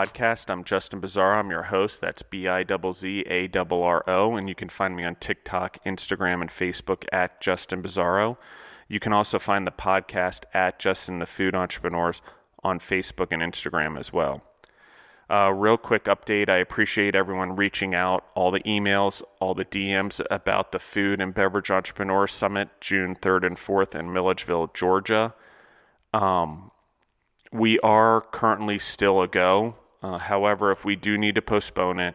Podcast. I'm Justin Bizzarro. I'm your host. That's B I Z Z A R O, and you can find me on TikTok, Instagram, and Facebook at Justin Bizzarro. You can also find the podcast at Justin the Food Entrepreneurs on Facebook and Instagram as well. Uh, real quick update I appreciate everyone reaching out, all the emails, all the DMs about the Food and Beverage Entrepreneur Summit, June 3rd and 4th in Milledgeville, Georgia. Um, we are currently still a go. Uh, however, if we do need to postpone it,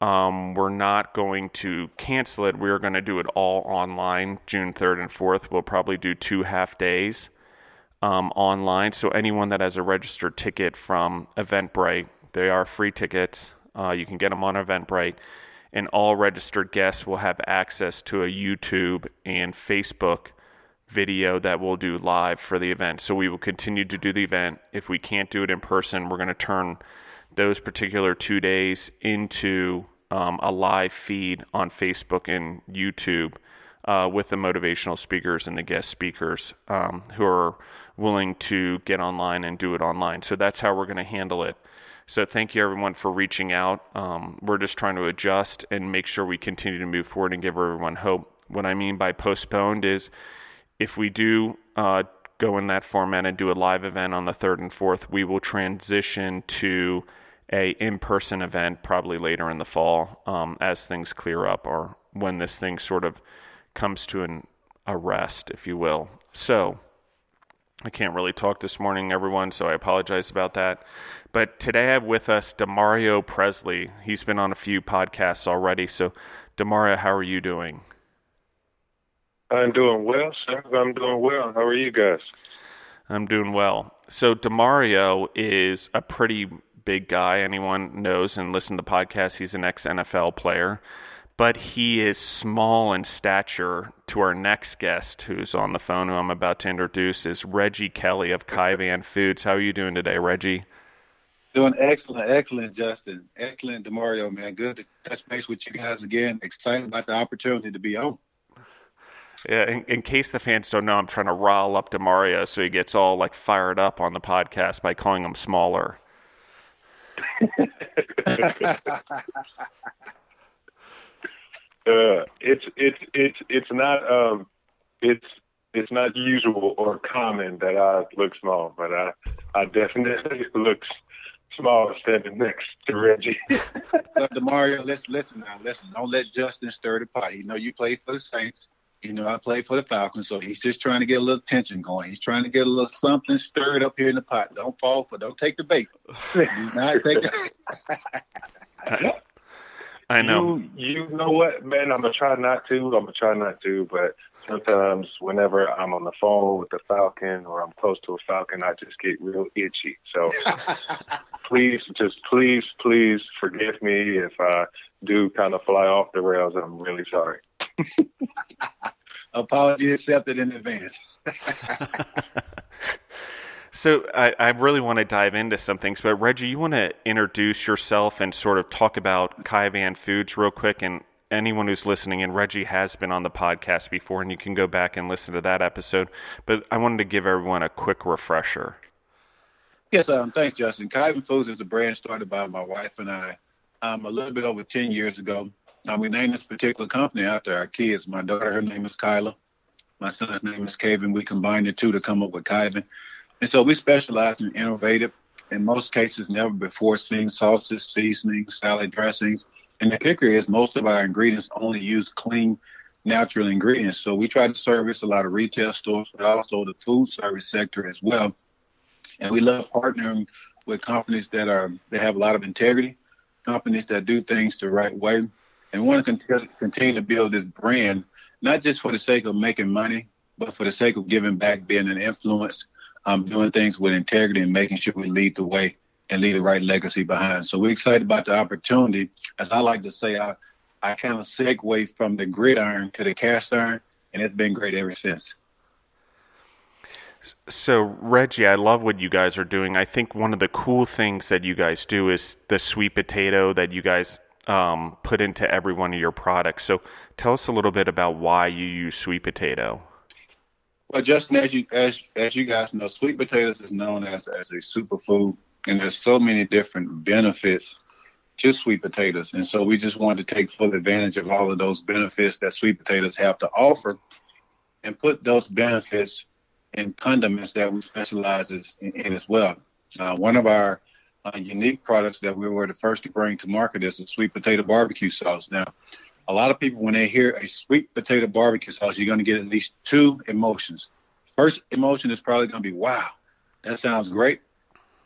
um, we're not going to cancel it. We're going to do it all online June 3rd and 4th. We'll probably do two half days um, online. So, anyone that has a registered ticket from Eventbrite, they are free tickets. Uh, you can get them on Eventbrite. And all registered guests will have access to a YouTube and Facebook video that we'll do live for the event. So we will continue to do the event. If we can't do it in person, we're going to turn those particular two days into um, a live feed on Facebook and YouTube uh, with the motivational speakers and the guest speakers um, who are willing to get online and do it online. So that's how we're going to handle it. So thank you everyone for reaching out. Um, we're just trying to adjust and make sure we continue to move forward and give everyone hope. What I mean by postponed is if we do uh, go in that format and do a live event on the third and fourth, we will transition to a in-person event probably later in the fall um, as things clear up or when this thing sort of comes to an arrest, if you will. So I can't really talk this morning, everyone, so I apologize about that. But today I have with us Demario Pressley. He's been on a few podcasts already. So, Demario, how are you doing? I'm doing well, sir. I'm doing well. How are you guys? I'm doing well. So, Demario is a pretty big guy. Anyone knows and listen to the podcast, he's an ex NFL player. But he is small in stature. To our next guest, who's on the phone, who I'm about to introduce, is Reggie Kelly of Kaivan Foods. How are you doing today, Reggie? Doing excellent, excellent, Justin. Excellent, Demario, man. Good to touch base with you guys again. Excited about the opportunity to be on. Yeah, in, in, case the fans don't know, I'm trying to rile up Demario so he gets all like fired up on the podcast by calling him smaller. Uh, it's it's it's it's not um, it's it's not usual or common that I look small, but I I definitely look small standing next to Reggie. Demario, listen, listen now, listen. Don't let Justin stir the pot. You know you played for the Saints. You know I played for the Falcons, so he's just trying to get a little tension going. He's trying to get a little something stirred up here in the pot. Don't fall for. Don't take the bait. Do not take the. I know. You, you know what, man? I'm gonna try not to. I'm gonna try not to, but sometimes whenever I'm on the phone with the Falcon or I'm close to a Falcon, I just get real itchy. So please, just please, please forgive me if I do kind of fly off the rails. I'm really sorry. Apology accepted in advance. So I, I, really want to dive into some things, but Reggie, you want to introduce yourself and sort of talk about Kaivan Foods real quick, and anyone who's listening, and Reggie has been on the podcast before, and you can go back and listen to that episode. But I wanted to give everyone a quick refresher. Yes, um, thanks, Justin. Kaivan Foods is a brand started by my wife and I um, a little bit over 10 years ago. Um, we named this particular company after our kids. My daughter, her name is Kyla. My son's name is Kaven. We combined the two to come up with Kaivan. And so we specialize in innovative, in most cases, never before seen sauces, seasonings, salad dressings. And the kicker is most of our ingredients only use clean, natural ingredients. So we try to service a lot of retail stores, but also the food service sector as well. And we love partnering with companies that are that have a lot of integrity, companies that do things the right way, and want to continue to build this brand, not just for the sake of making money, but for the sake of giving back, being an influence, um, doing things with integrity and making sure we lead the way and leave the right legacy behind. So we're excited about the opportunity. As I like to say, I, I kind of segue from the gridiron to the cast iron, and it's been great ever since. So, Reggie, I love what you guys are doing. I think one of the cool things that you guys do is the sweet potato that you guys um, put into every one of your products. So, tell us a little bit about why you use sweet potato. Well, Justin, as you as as you guys know, sweet potatoes is known as as a superfood, and there's so many different benefits to sweet potatoes, and so we just wanted to take full advantage of all of those benefits that sweet potatoes have to offer, and put those benefits in condiments that we specialize in, in as well. Uh, one of our uh, unique products that we were the first to bring to market is a sweet potato barbecue sauce. Now, a lot of people, when they hear a sweet potato barbecue sauce, you're going to get at least two emotions. First emotion is probably going to be, wow, that sounds great.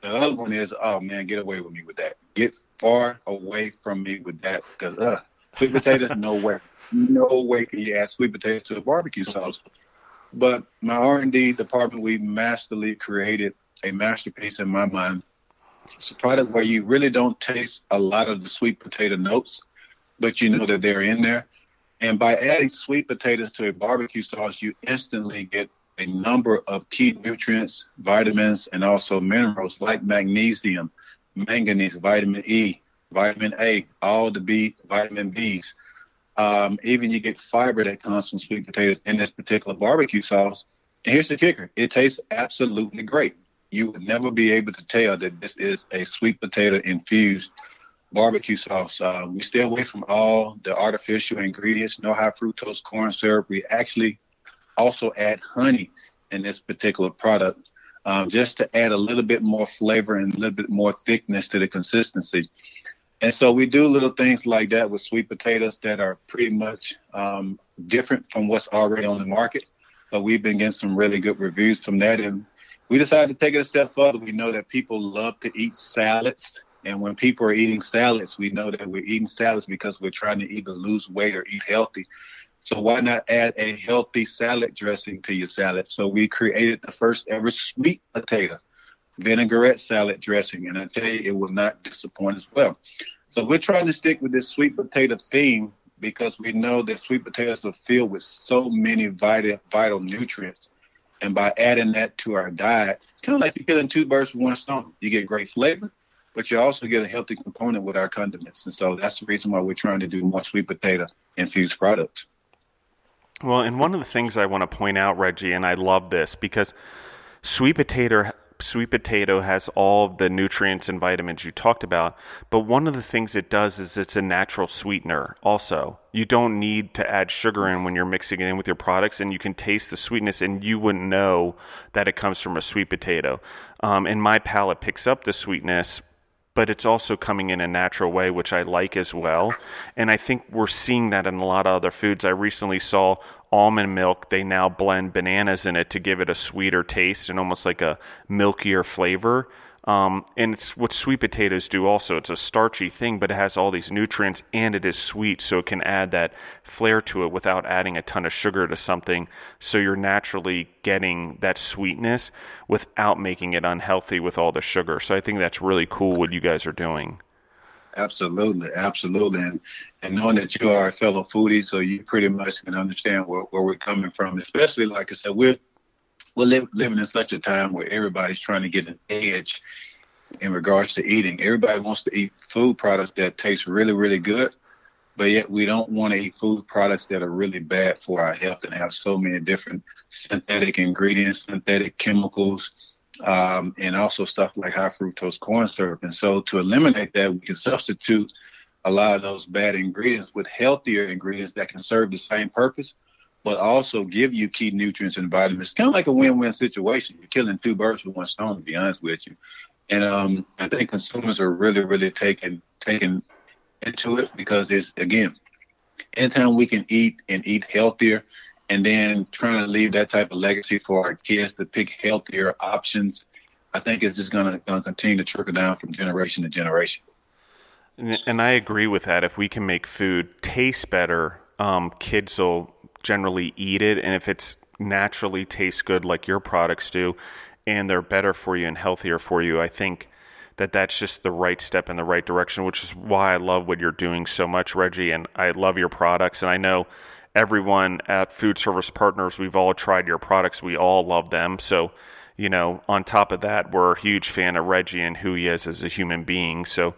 The other one is, oh man, get away with me with that. Get far away from me with that because uh, sweet potatoes, no way. No way can you add sweet potatoes to a barbecue sauce. But my R&D department, we masterly created a masterpiece in my mind. It's a product where you really don't taste a lot of the sweet potato notes but you know that they're in there. And by adding sweet potatoes to a barbecue sauce, you instantly get a number of key nutrients, vitamins, and also minerals like magnesium, manganese, vitamin E, vitamin A, all the B, vitamin Bs. Um, even you get fiber that comes from sweet potatoes in this particular barbecue sauce. And here's the kicker it tastes absolutely great. You would never be able to tell that this is a sweet potato infused barbecue sauce. Uh, we stay away from all the artificial ingredients, no high fructose corn syrup. We actually also add honey in this particular product um, just to add a little bit more flavor and a little bit more thickness to the consistency. And so we do little things like that with sweet potatoes that are pretty much um, different from what's already on the market. But we've been getting some really good reviews from that. And we decided to take it a step further. We know that people love to eat salads and when people are eating salads, we know that we're eating salads because we're trying to either lose weight or eat healthy. So why not add a healthy salad dressing to your salad? So we created the first ever sweet potato vinaigrette salad dressing, and I tell you, it will not disappoint as well. So we're trying to stick with this sweet potato theme because we know that sweet potatoes are filled with so many vital vital nutrients. And by adding that to our diet, it's kind of like you're killing two birds with one stone. You get great flavor, but you also get a healthy component with our condiments. And so that's the reason why we're trying to do more sweet potato infused products. Well, and one of the things I want to point out, Reggie, and I love this because sweet potato sweet potato has all the nutrients and vitamins you talked about, but one of the things it does is it's a natural sweetener also. You don't need to add sugar in when you're mixing it in with your products, and you can taste the sweetness, and you wouldn't know that it comes from a sweet potato. Um, and my palate picks up the sweetness but it's also coming in a natural way, which I like as well. And I think we're seeing that in a lot of other foods. I recently saw almond milk, they now blend bananas in it to give it a sweeter taste and almost like a milkier flavor. Um, and it's what sweet potatoes do also. It's a starchy thing, but it has all these nutrients and it is sweet, so it can add that flair to it without adding a ton of sugar to something. So you're naturally getting that sweetness without making it unhealthy with all the sugar. So I think that's really cool what you guys are doing. Absolutely, absolutely, and and knowing that you are a fellow foodie, so you pretty much can understand where, where we're coming from. Especially, like I said, we're we're li- living in such a time where everybody's trying to get an edge in regards to eating. Everybody wants to eat food products that taste really, really good, but yet we don't want to eat food products that are really bad for our health and have so many different synthetic ingredients, synthetic chemicals, um, and also stuff like high fructose corn syrup. And so to eliminate that, we can substitute a lot of those bad ingredients with healthier ingredients that can serve the same purpose but also give you key nutrients and vitamins. It's kind of like a win-win situation. You're killing two birds with one stone, to be honest with you. And um, I think consumers are really, really taking taking into it because it's again, anytime we can eat and eat healthier, and then trying to leave that type of legacy for our kids to pick healthier options, I think it's just going to continue to trickle down from generation to generation. And I agree with that. If we can make food taste better, um, kids will generally eat it, and if it's naturally tastes good like your products do, and they're better for you and healthier for you, I think that that's just the right step in the right direction, which is why I love what you're doing so much, Reggie, and I love your products, and I know everyone at Food Service Partners, we've all tried your products, we all love them, so you know, on top of that, we're a huge fan of Reggie and who he is as a human being. So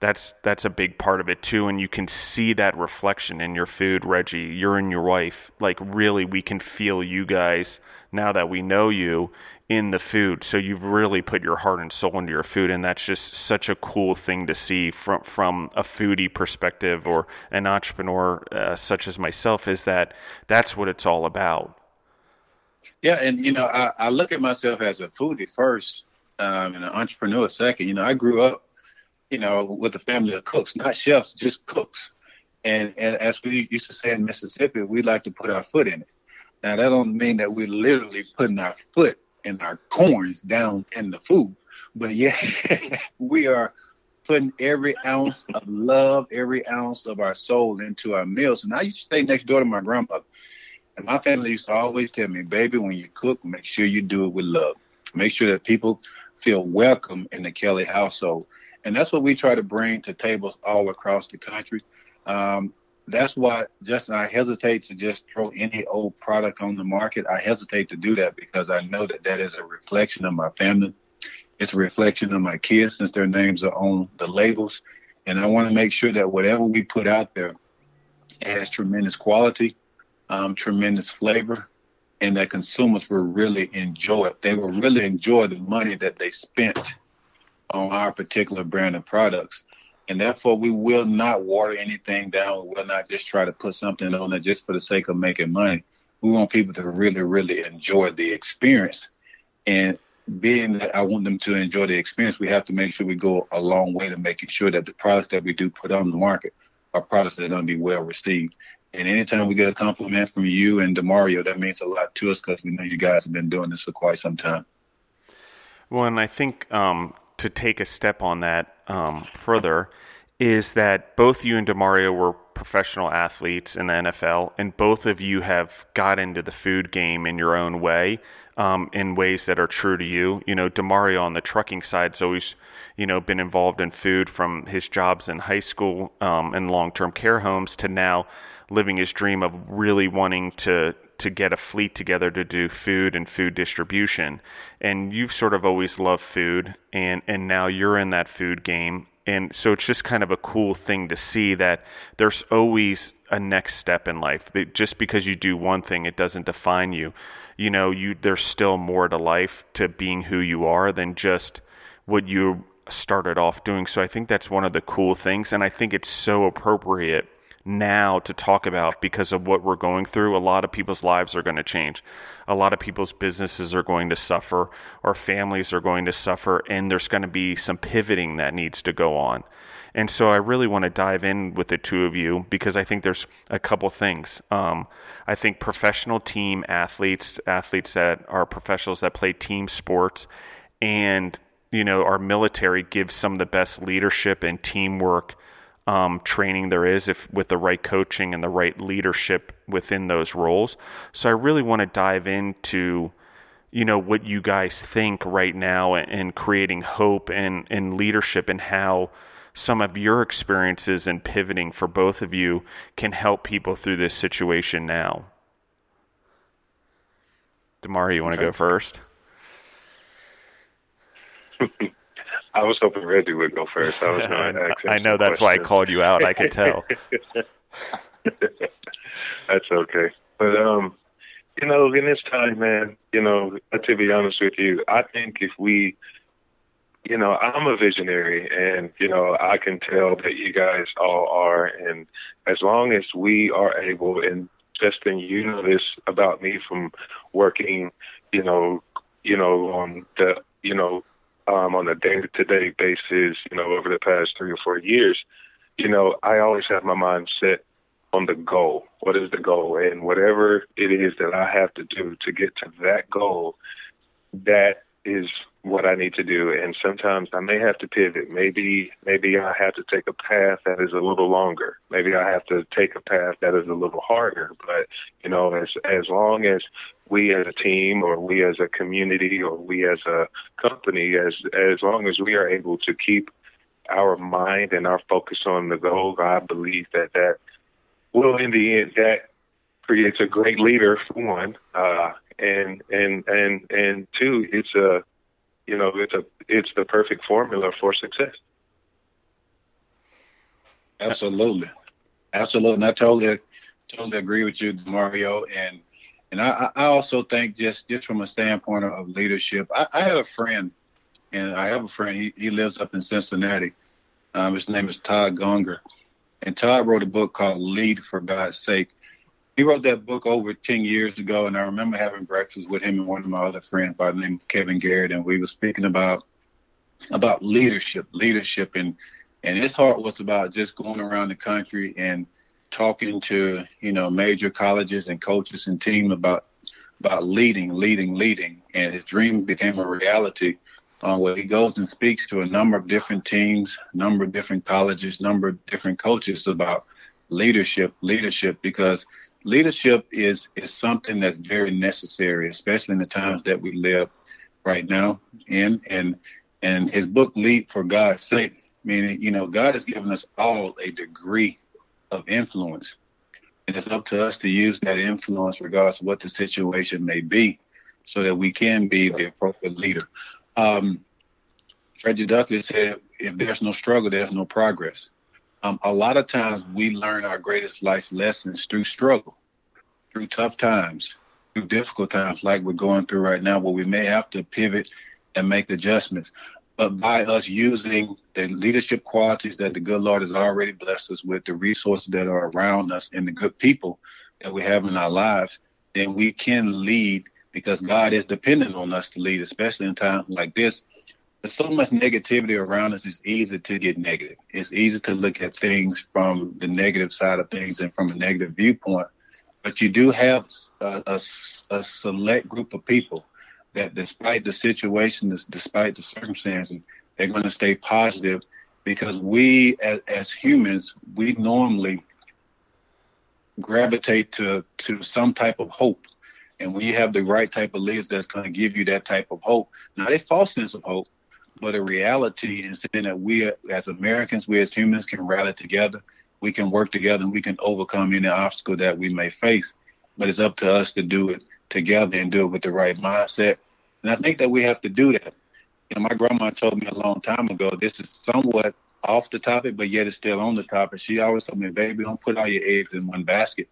that's that's a big part of it too. And you can see that reflection in your food reggie. You're and your wife. Like really we can feel you guys now that we know you in the food. So you've really put your heart and soul into your food, and that's just such a cool thing to see from from a foodie perspective or an entrepreneur uh, such as myself. Is that that's what it's all about. Yeah, and you know, I, I look at myself as a foodie first, um, and an entrepreneur second. You know, I grew up, you know, with a family of cooks, not chefs, just cooks. And and as we used to say in Mississippi, we like to put our foot in it. Now that don't mean that we're literally putting our foot in our corns down in the food, but yeah, we are putting every ounce of love, every ounce of our soul into our meals. And I used to stay next door to my grandmother. And my family used to always tell me, baby, when you cook, make sure you do it with love. Make sure that people feel welcome in the Kelly household. And that's what we try to bring to tables all across the country. Um, that's why Justin, I hesitate to just throw any old product on the market. I hesitate to do that because I know that that is a reflection of my family. It's a reflection of my kids since their names are on the labels. And I want to make sure that whatever we put out there has tremendous quality, um, tremendous flavor, and that consumers will really enjoy it. They will really enjoy the money that they spent on our particular brand of products and therefore we will not water anything down. We will not just try to put something on it just for the sake of making money. We want people to really, really enjoy the experience. And being that I want them to enjoy the experience, we have to make sure we go a long way to making sure that the products that we do put on the market are products that are going to be well received. And anytime we get a compliment from you and Demario, that means a lot to us because we know you guys have been doing this for quite some time. Well, and I think um, to take a step on that um, further is that both you and Demario were professional athletes in the NFL, and both of you have got into the food game in your own way, um, in ways that are true to you. You know, Demario on the trucking side has always, you know, been involved in food from his jobs in high school um, and long-term care homes to now living his dream of really wanting to to get a fleet together to do food and food distribution. And you've sort of always loved food and, and now you're in that food game. And so it's just kind of a cool thing to see that there's always a next step in life. That just because you do one thing, it doesn't define you. You know, you there's still more to life to being who you are than just what you started off doing. So I think that's one of the cool things. And I think it's so appropriate now to talk about because of what we're going through. A lot of people's lives are going to change. A lot of people's businesses are going to suffer, or families are going to suffer, and there's going to be some pivoting that needs to go on. And so I really want to dive in with the two of you because I think there's a couple things. Um, I think professional team athletes, athletes that are professionals that play team sports, and you know our military gives some of the best leadership and teamwork um, training there is if with the right coaching and the right leadership within those roles. So I really want to dive into you know what you guys think right now and, creating hope and, and leadership and how some of your experiences and pivoting for both of you can help people through this situation now. Demario, you want to go first? I was hoping Reggie would go first. I was going to I know that's why I called you out. I could tell. that's okay. But um, you know, in this time, man, you know, to be honest with you, I think if we, you know, I'm a visionary, and you know, I can tell that you guys all are, and as long as we are able, and Justin, you know this about me from working, you know, you know, on the, you know, um, on a day-to-day basis, you know, over the past three or four years, you know, I always have my mind set on the goal. What is the goal? And whatever it is that I have to do to get to that goal, that is what I need to do. And sometimes I may have to pivot. Maybe maybe I have to take a path that is a little longer. Maybe I have to take a path that is a little harder. But you know, as as long as we as a team or we as a community or we as a company, as as long as we are able to keep our mind and our focus on the goal, I believe that that will in the end that creates a great leader for one. Uh, and and and and two, it's a you know it's a it's the perfect formula for success. Absolutely, absolutely, and I totally totally agree with you, Mario. And And I, I also think just just from a standpoint of leadership, I, I had a friend, and I have a friend. He he lives up in Cincinnati. Um, his name is Todd Gongwer, and Todd wrote a book called Lead for God's Sake. He wrote that book over 10 years ago, and I remember having breakfast with him and one of my other friends by the name of Kevin Garrett, and we were speaking about about leadership, leadership, and and his heart was about just going around the country and talking to you know major colleges and coaches and team about about leading, leading, leading, and his dream became a reality. Uh, where he goes and speaks to a number of different teams, number of different colleges, number of different coaches about leadership, leadership, because leadership is is something that's very necessary, especially in the times that we live right now in. And and his book, Lead for God's Sake, meaning you know God has given us all a degree of influence, and it's up to us to use that influence, regardless of what the situation may be, so that we can be the appropriate leader. Um, Frederick Douglass said, "If there's no struggle, there's no progress." Um, a lot of times we learn our greatest life lessons through struggle, through tough times, through difficult times like we're going through right now, where we may have to pivot and make adjustments. But by us using the leadership qualities that the good Lord has already blessed us with, the resources that are around us, and the good people that we have in our lives, then we can lead because God is dependent on us to lead, especially in times like this there's so much negativity around us. It's easy to get negative. It's easy to look at things from the negative side of things and from a negative viewpoint. But you do have a, a, a select group of people that, despite the situation, despite the circumstances, they're going to stay positive because we, as, as humans, we normally gravitate to to some type of hope. And when you have the right type of leaders that's going to give you that type of hope, not a false sense of hope, but a reality is saying that we as Americans, we as humans can rally together. We can work together and we can overcome any obstacle that we may face. But it's up to us to do it together and do it with the right mindset. And I think that we have to do that. You know, my grandma told me a long time ago, this is somewhat off the topic, but yet it's still on the topic. She always told me, baby, don't put all your eggs in one basket.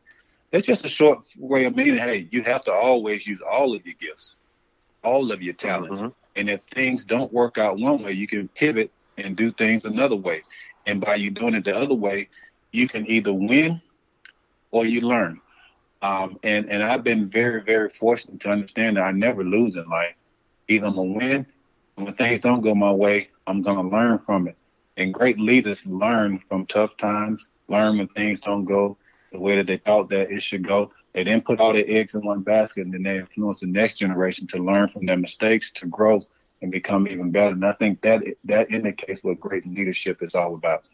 That's just a short way of meaning, hey, you have to always use all of your gifts, all of your talents. Mm-hmm. And if things don't work out one way, you can pivot and do things another way. And by you doing it the other way, you can either win or you learn. Um, and, and I've been very, very fortunate to understand that I never lose in life. Either I'm to win, and when things don't go my way, I'm to learn from it. And great leaders learn from tough times, learn when things don't go the way that they thought that it should go. They didn't put all their eggs in one basket and then they influence the next generation to learn from their mistakes, to grow and become even better. And I think that that indicates what great leadership is all about.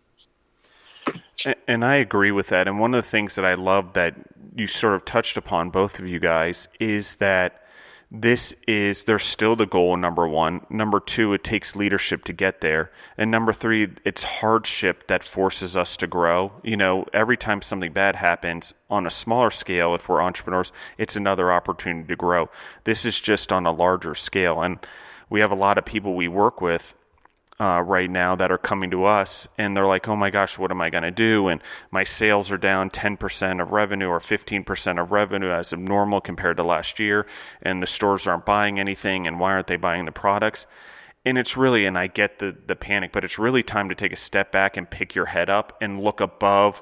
And I agree with that. And one of the things that I love that you sort of touched upon, both of you guys, is that this is there's still the goal number one. Number two it takes leadership to get there. And number three it's hardship that forces us to grow. You know every time something bad happens on a smaller scale if we're entrepreneurs it's another opportunity to grow. This is just on a larger scale. And we have a lot of people we work with uh, right now that are coming to us and they're like, oh my gosh, what am I going to do? And my sales are down 10% of revenue or 15% of revenue as of normal compared to last year. And the stores aren't buying anything. And why aren't they buying the products? And it's really, and I get the, the panic, but it's really time to take a step back and pick your head up and look above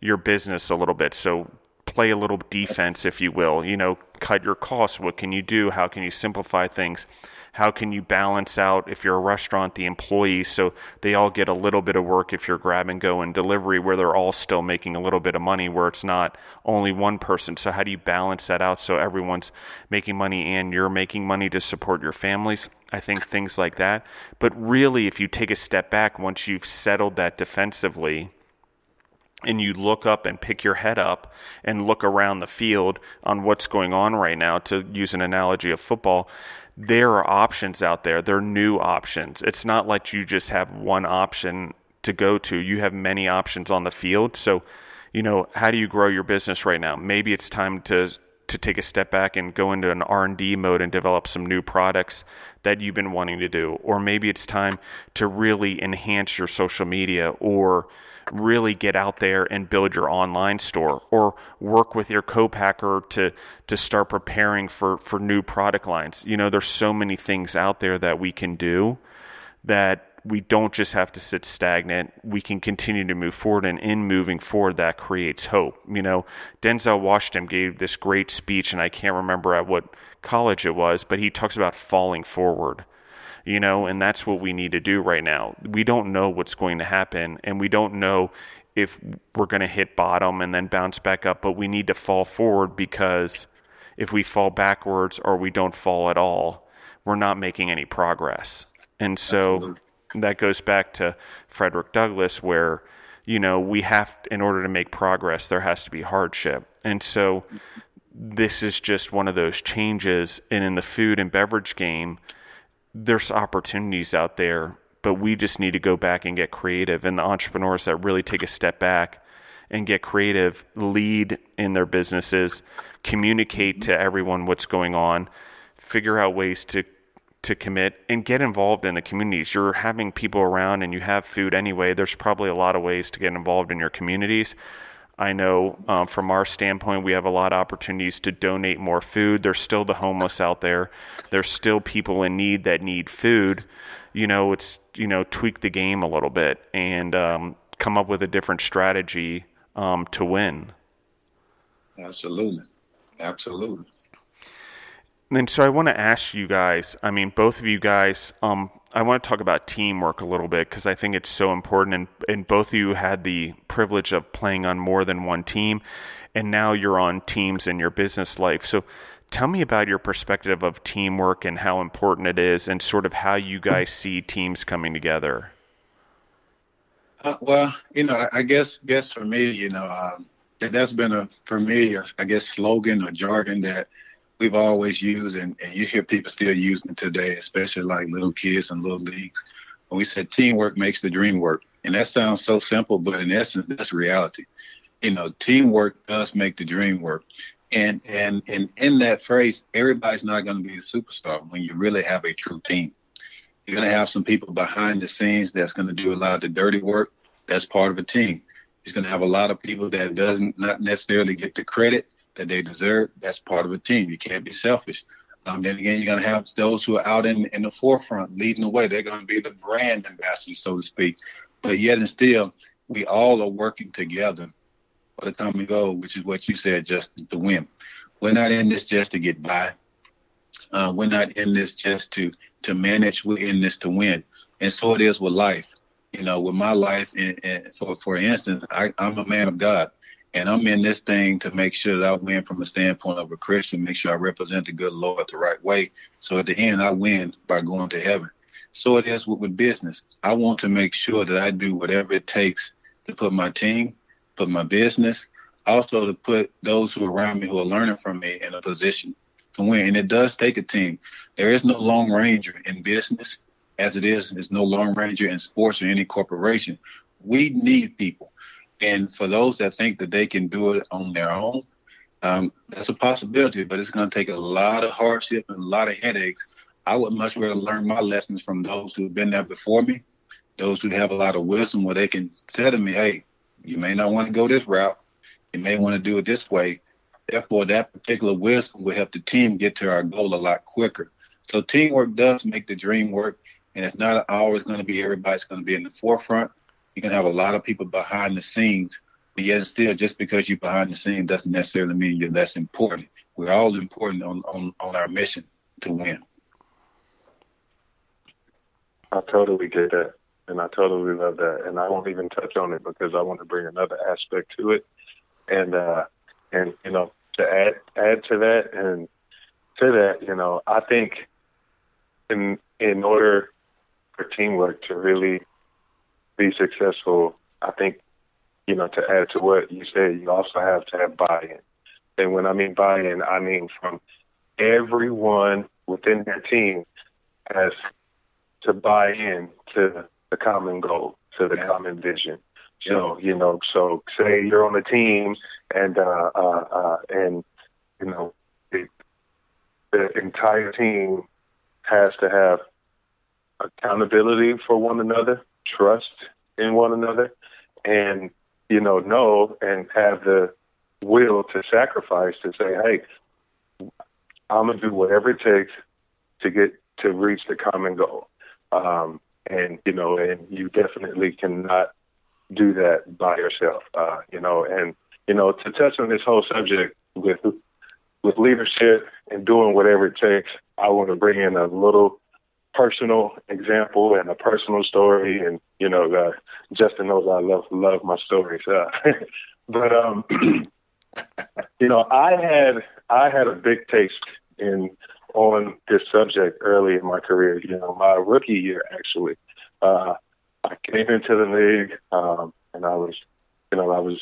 your business a little bit. So play a little defense, if you will. You know, cut your costs. What can you do? How can you simplify things? How can you balance out, if you're a restaurant, the employees so they all get a little bit of work if you're grab and go and delivery where they're all still making a little bit of money where it's not only one person. So, how do you balance that out so everyone's making money and you're making money to support your families? I think things like that. But really, if you take a step back, once you've settled that defensively, and you look up and pick your head up and look around the field on what's going on right now, to use an analogy of football, there are options out there. There are new options. It's not like you just have one option to go to. You have many options on the field. So, you know, how do you grow your business right now? Maybe it's time to to take a step back and go into an R&D mode and develop some new products that you've been wanting to do or maybe it's time to really enhance your social media or really get out there and build your online store or work with your co-packer to to start preparing for for new product lines. You know, there's so many things out there that we can do that we don't just have to sit stagnant. We can continue to move forward, and in moving forward, that creates hope. You know, Denzel Washington gave this great speech, and I can't remember at what college it was, but he talks about falling forward you know, and that's what we need to do right now. We don't know what's going to happen, and we don't know if we're going to hit bottom and then bounce back up, but we need to fall forward because if we fall backwards or we don't fall at all, we're not making any progress. And so Absolutely. that goes back to Frederick Douglass, where, you know, we have, in order to make progress, there has to be hardship. And so this is just one of those changes. And in the food and beverage game, there's opportunities out there, but we just need to go back and get creative. And the entrepreneurs that really take a step back and get creative, lead in their businesses, communicate to everyone what's going on, figure out ways to to commit and get involved in the communities. You're having people around and you have food anyway. There's probably a lot of ways to get involved in your communities. I know um, from our standpoint, we have a lot of opportunities to donate more food. There's still the homeless out there. There's still people in need that need food. You know, it's you know tweak the game a little bit and um, come up with a different strategy um, to win. Absolutely, absolutely. And so I want to ask you guys. I mean, both of you guys. Um, I want to talk about teamwork a little bit because I think it's so important. And, and both of you had the privilege of playing on more than one team, and now you're on teams in your business life. So tell me about your perspective of teamwork and how important it is, and sort of how you guys see teams coming together. Uh, well, you know, I guess guess for me, you know, um, that that's been a for me, I guess, slogan or jargon that we've always used, and, and you hear people still using it today, especially like little kids and little leagues. When we said teamwork makes the dream work, and that sounds so simple, but in essence, that's reality. You know, teamwork does make the dream work. And and and in that phrase, everybody's not going to be a superstar when you really have a true team. You're going to have some people behind the scenes that's going to do a lot of the dirty work. That's part of a team. You're going to have a lot of people that doesn't not necessarily get the credit that they deserve. That's part of a team. You can't be selfish. Um, then again, you're going to have those who are out in, in the forefront leading the way. They're going to be the brand ambassadors, so to speak. But yet and still, we all are working together for the common goal, which is what you said, just to win. We're not in this just to get by. Uh, we're not in this just to to manage. We're in this to win. And so it is with life. You know, with my life, and, and for for instance, I, I'm a man of God. And I'm in this thing to make sure that I win from a standpoint of a Christian, make sure I represent the good Lord the right way. So at the end, I win by going to heaven. So it is with, with business. I want to make sure that I do whatever it takes to put my team, put my business, also to put those who are around me who are learning from me in a position to win. And it does take a team. There is no long ranger in business as it is. There's no long ranger in sports or any corporation. We need people. And for those that think that they can do it on their own, um, that's a possibility, but it's going to take a lot of hardship and a lot of headaches. I would much rather learn my lessons from those who've been there before me, those who have a lot of wisdom where they can say to me, hey, you may not want to go this route. You may want to do it this way. Therefore, that particular wisdom will help the team get to our goal a lot quicker. So teamwork does make the dream work, and it's not always going to be everybody's going to be in the forefront you can have a lot of people behind the scenes, but yet still, just because you're behind the scenes doesn't necessarily mean you're less important. We're all important on, on, on our mission to win. I totally get that. And I totally love that. And I won't even touch on it because I want to bring another aspect to it. And, uh, and, you know, to add, add to that and to that, you know, I think in, in order for teamwork to really be successful, I think, you know, to add to what you said, you also have to have buy-in. And when I mean buy-in, I mean from everyone within their team has to buy in to the common goal, to the common vision. So, you know, so say you're on a team and, uh, uh, uh, and, you know, the entire team has to have accountability for one another, trust in one another, and you know know and have the will to sacrifice to say, hey, I'm gonna do whatever it takes to get to reach the common goal. Um, and you know, and you definitely cannot do that by yourself. Uh, you know, and you know, to touch on this whole subject with with leadership and doing whatever it takes, I want to bring in a little personal example and a personal story. And you know, uh, Justin knows I love love my stories. But um, you know, I had I had a big taste in on this subject early in my career. You know, my rookie year actually, uh, I came into the league um, and I was, you know, I was,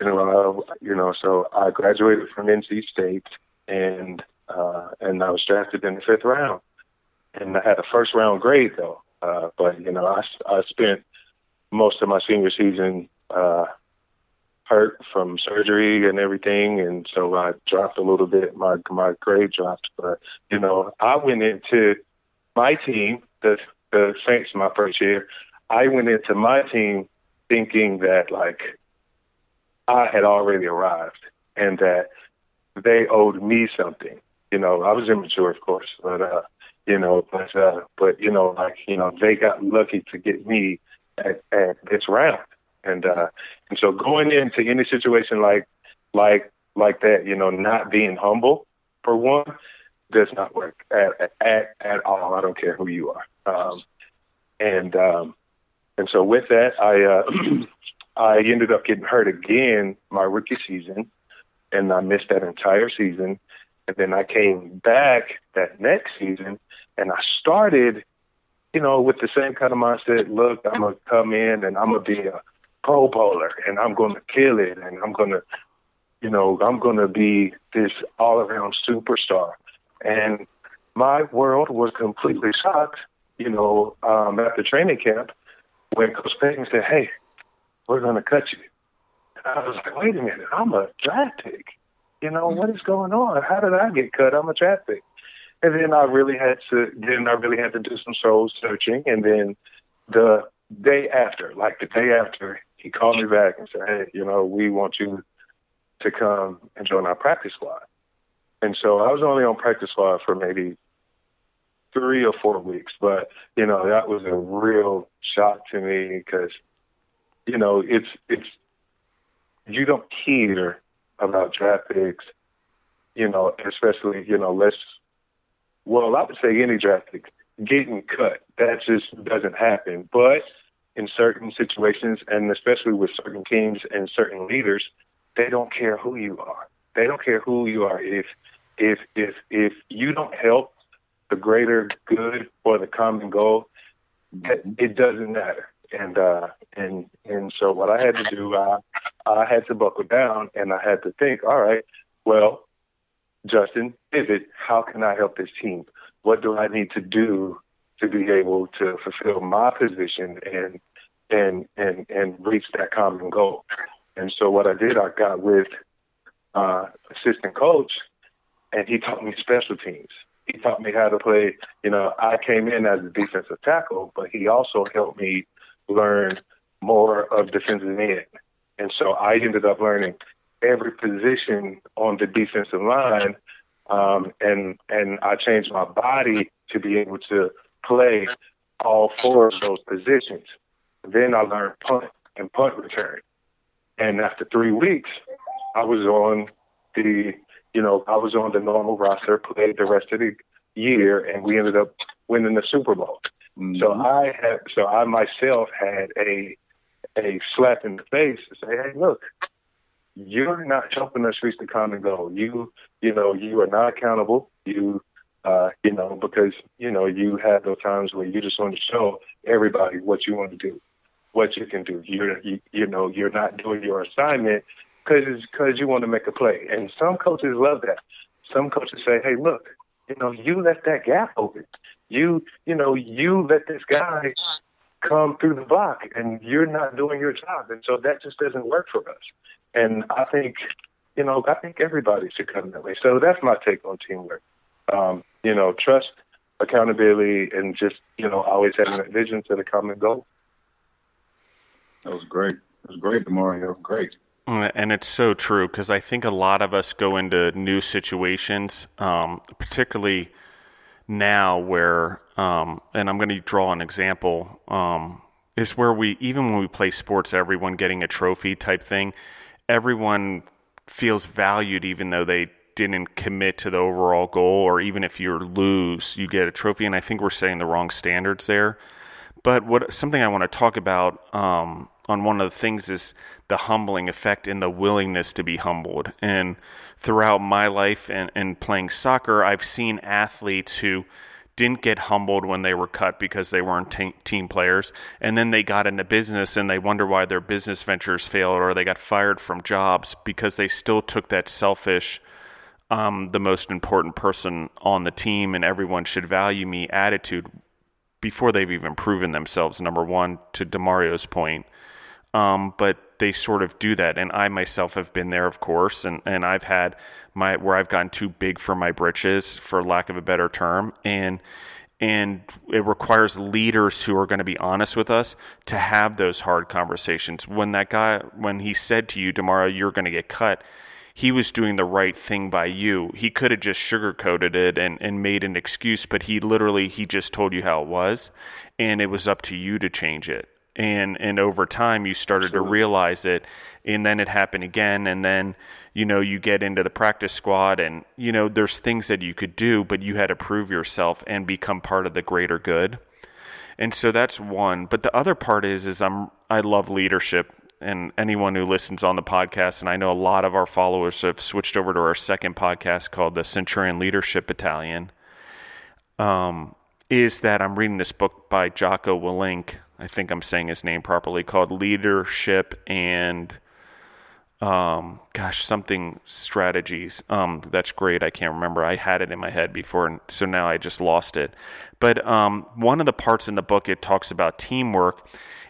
you know, uh, you know, so I graduated from NC State and uh, and I was drafted in the fifth round, and I had a first round grade though. Uh, but you know, I I spent most of my senior season uh, hurt from surgery and everything, and so I dropped a little bit. My my grade dropped, but you know, I went into my team, the the Saints, my first year. I went into my team thinking that like I had already arrived and that they owed me something. You know, I was immature, of course, but uh, you know, but uh, but you know, like you know, they got lucky to get me at, at this round. And uh, and so going into any situation like like like that, you know, not being humble for one does not work at at, at all. I don't care who you are. Um, and um, and so with that, I uh, I ended up getting hurt again my rookie season, and I missed that entire season. And then I came back that next season, and I started, you know, with the same kind of mindset. Look, I'm gonna come in and I'm gonna be a Pro Bowler, and I'm going to kill it, and I'm going to, you know, I'm going to be this all around superstar. And my world was completely shocked, you know, um, at the training camp when Coach Payton said, hey, we're going to cut you. And I was like, wait a minute, I'm a draft pick. You know, what is going on? How did I get cut? I'm a draft pick. And then I really had to, then I really had to do some soul searching. And then the day after, like the day after, he called me back and said, "Hey, you know, we want you to come and join our practice squad." And so I was only on practice squad for maybe three or four weeks, but you know that was a real shock to me because you know it's it's you don't hear about draft picks, you know, especially you know less. Well, I would say any draft pick getting cut. That just doesn't happen, but in certain situations, and especially with certain teams and certain leaders, they don't care who you are. They don't care who you are. If if if if you don't help the greater good or the common goal, it doesn't matter. And uh, and and so what I had to do, I I had to buckle down, and I had to think, all right, well, Justin, pivot. How can I help this team? What do I need to do to be able to fulfill my position and and and and reach that common goal. And so what I did, I got with uh, assistant coach, and he taught me special teams. He taught me how to play. You know, I came in as a defensive tackle, but he also helped me learn more of defensive end. And so I ended up learning every position on the defensive line, um, and and I changed my body to be able to play all four of those positions. Then I learned punt and punt return. And after three weeks, I was on the, you know, I was on the normal roster, played the rest of the year, and we ended up winning the Super Bowl. Mm-hmm. So I had, so I myself had a, a slap in the face to say, hey, look, you're not helping us reach the common goal. You, you know, you are not accountable. You uh, you know, because you know you have those times where you just want to show everybody what you want to do, what you can do. You're you, you know you're not doing your assignment because because you want to make a play, and some coaches love that. Some coaches say, hey, look, you know, you left that gap open. You you know you let this guy come through the block, and you're not doing your job, and so that just doesn't work for us. And I think you know, I think everybody should come that way. So that's my take on teamwork. Um, you know, trust, accountability, and just you know, always having a vision to the common goal. That was great. It was great, Mario. Great. Mm, and it's so true because I think a lot of us go into new situations, um, particularly now where, um, and I'm going to draw an example, um, is where we, even when we play sports, everyone getting a trophy type thing, everyone feels valued even though they didn't commit to the overall goal, or even if you lose, you get a trophy. And I think we're setting the wrong standards there. But what something I want to talk about um, on one of the things is the humbling effect and the willingness to be humbled. And throughout my life and, and playing soccer, I've seen athletes who didn't get humbled when they were cut because they weren't team players. And then they got into business and they wonder why their business ventures failed or they got fired from jobs because they still took that selfish, um, the most important person on the team and everyone should value me attitude before they've even proven themselves. Number one, to Demario's point. Um, but they sort of do that. And I myself have been there, of course, and, and I've had my where I've gotten too big for my britches, for lack of a better term, and and it requires leaders who are going to be honest with us to have those hard conversations. When that guy, when he said to you, tomorrow you're going to get cut, he was doing the right thing by you. He could have just sugarcoated it and, and made an excuse, but he literally he just told you how it was, and it was up to you to change it and and over time you started to realize it and then it happened again and then you know you get into the practice squad and you know there's things that you could do but you had to prove yourself and become part of the greater good. And so that's one. But the other part is is I'm I love leadership and anyone who listens on the podcast and I know a lot of our followers have switched over to our second podcast called the Centurion Leadership Battalion um is that I'm reading this book by Jocko Willink I think I'm saying his name properly, called Leadership and um, gosh, something strategies. Um, that's great. I can't remember. I had it in my head before, and so now I just lost it. But um, one of the parts in the book it talks about teamwork,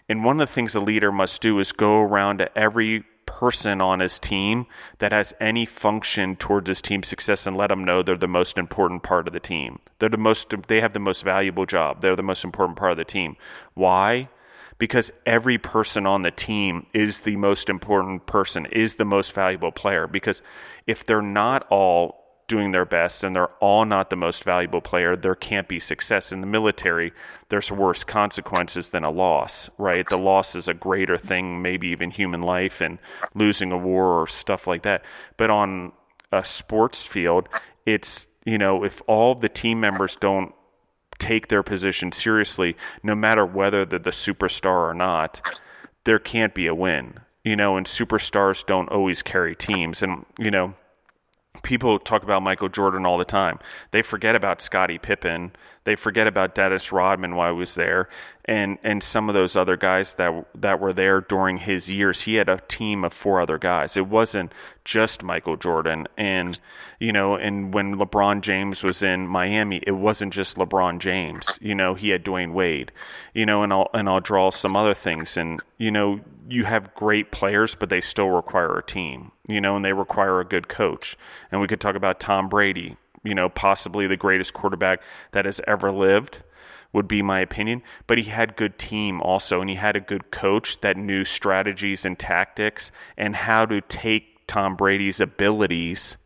and one of the things a leader must do is go around to every person on his team that has any function towards his team's success and let them know they're the most important part of the team. They're the most they have the most valuable job. They're the most important part of the team. Why? Because every person on the team is the most important person, is the most valuable player because if they're not all doing their best and they're all not the most valuable player, there can't be success. In the military, there's worse consequences than a loss, right? The loss is a greater thing, maybe even human life and losing a war or stuff like that. But on a sports field, it's, you know, if all the team members don't take their position seriously, no matter whether they're the superstar or not, there can't be a win. You know, and superstars don't always carry teams. And, you know, people talk about Michael Jordan all the time. They forget about Scottie Pippen. They forget about Dennis Rodman while he was there, and and some of those other guys that that were there during his years. He had a team of four other guys. It wasn't just Michael Jordan. And you know, and when LeBron James was in Miami, it wasn't just LeBron James. You know, he had Dwyane Wade. You know, and I'll and I'll draw some other things. And you know, you have great players, but they still require a team. You know, and they require a good coach. And we could talk about Tom Brady. You know, possibly the greatest quarterback that has ever lived would be my opinion. But he had good team also, and he had a good coach that knew strategies and tactics and how to take Tom Brady's abilities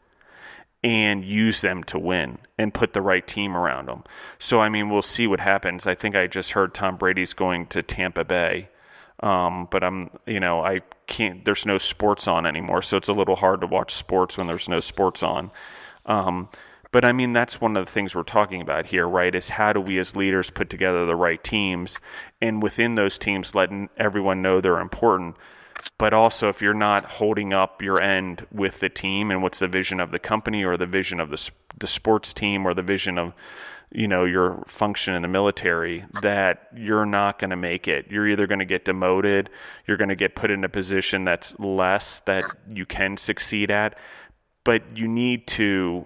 and use them to win and put the right team around him. So I mean, we'll see what happens. I think I just heard Tom Brady's going to Tampa Bay. Um, but I'm, you know, I can't. There's no sports on anymore, so it's a little hard to watch sports when there's no sports on. Um, but I mean, that's one of the things we're talking about here, right? Is how do we as leaders put together the right teams, and within those teams, letting everyone know they're important. But also, if you're not holding up your end with the team and what's the vision of the company or the vision of the the sports team or the vision of you know your function in the military that you're not going to make it you're either going to get demoted you're going to get put in a position that's less that you can succeed at but you need to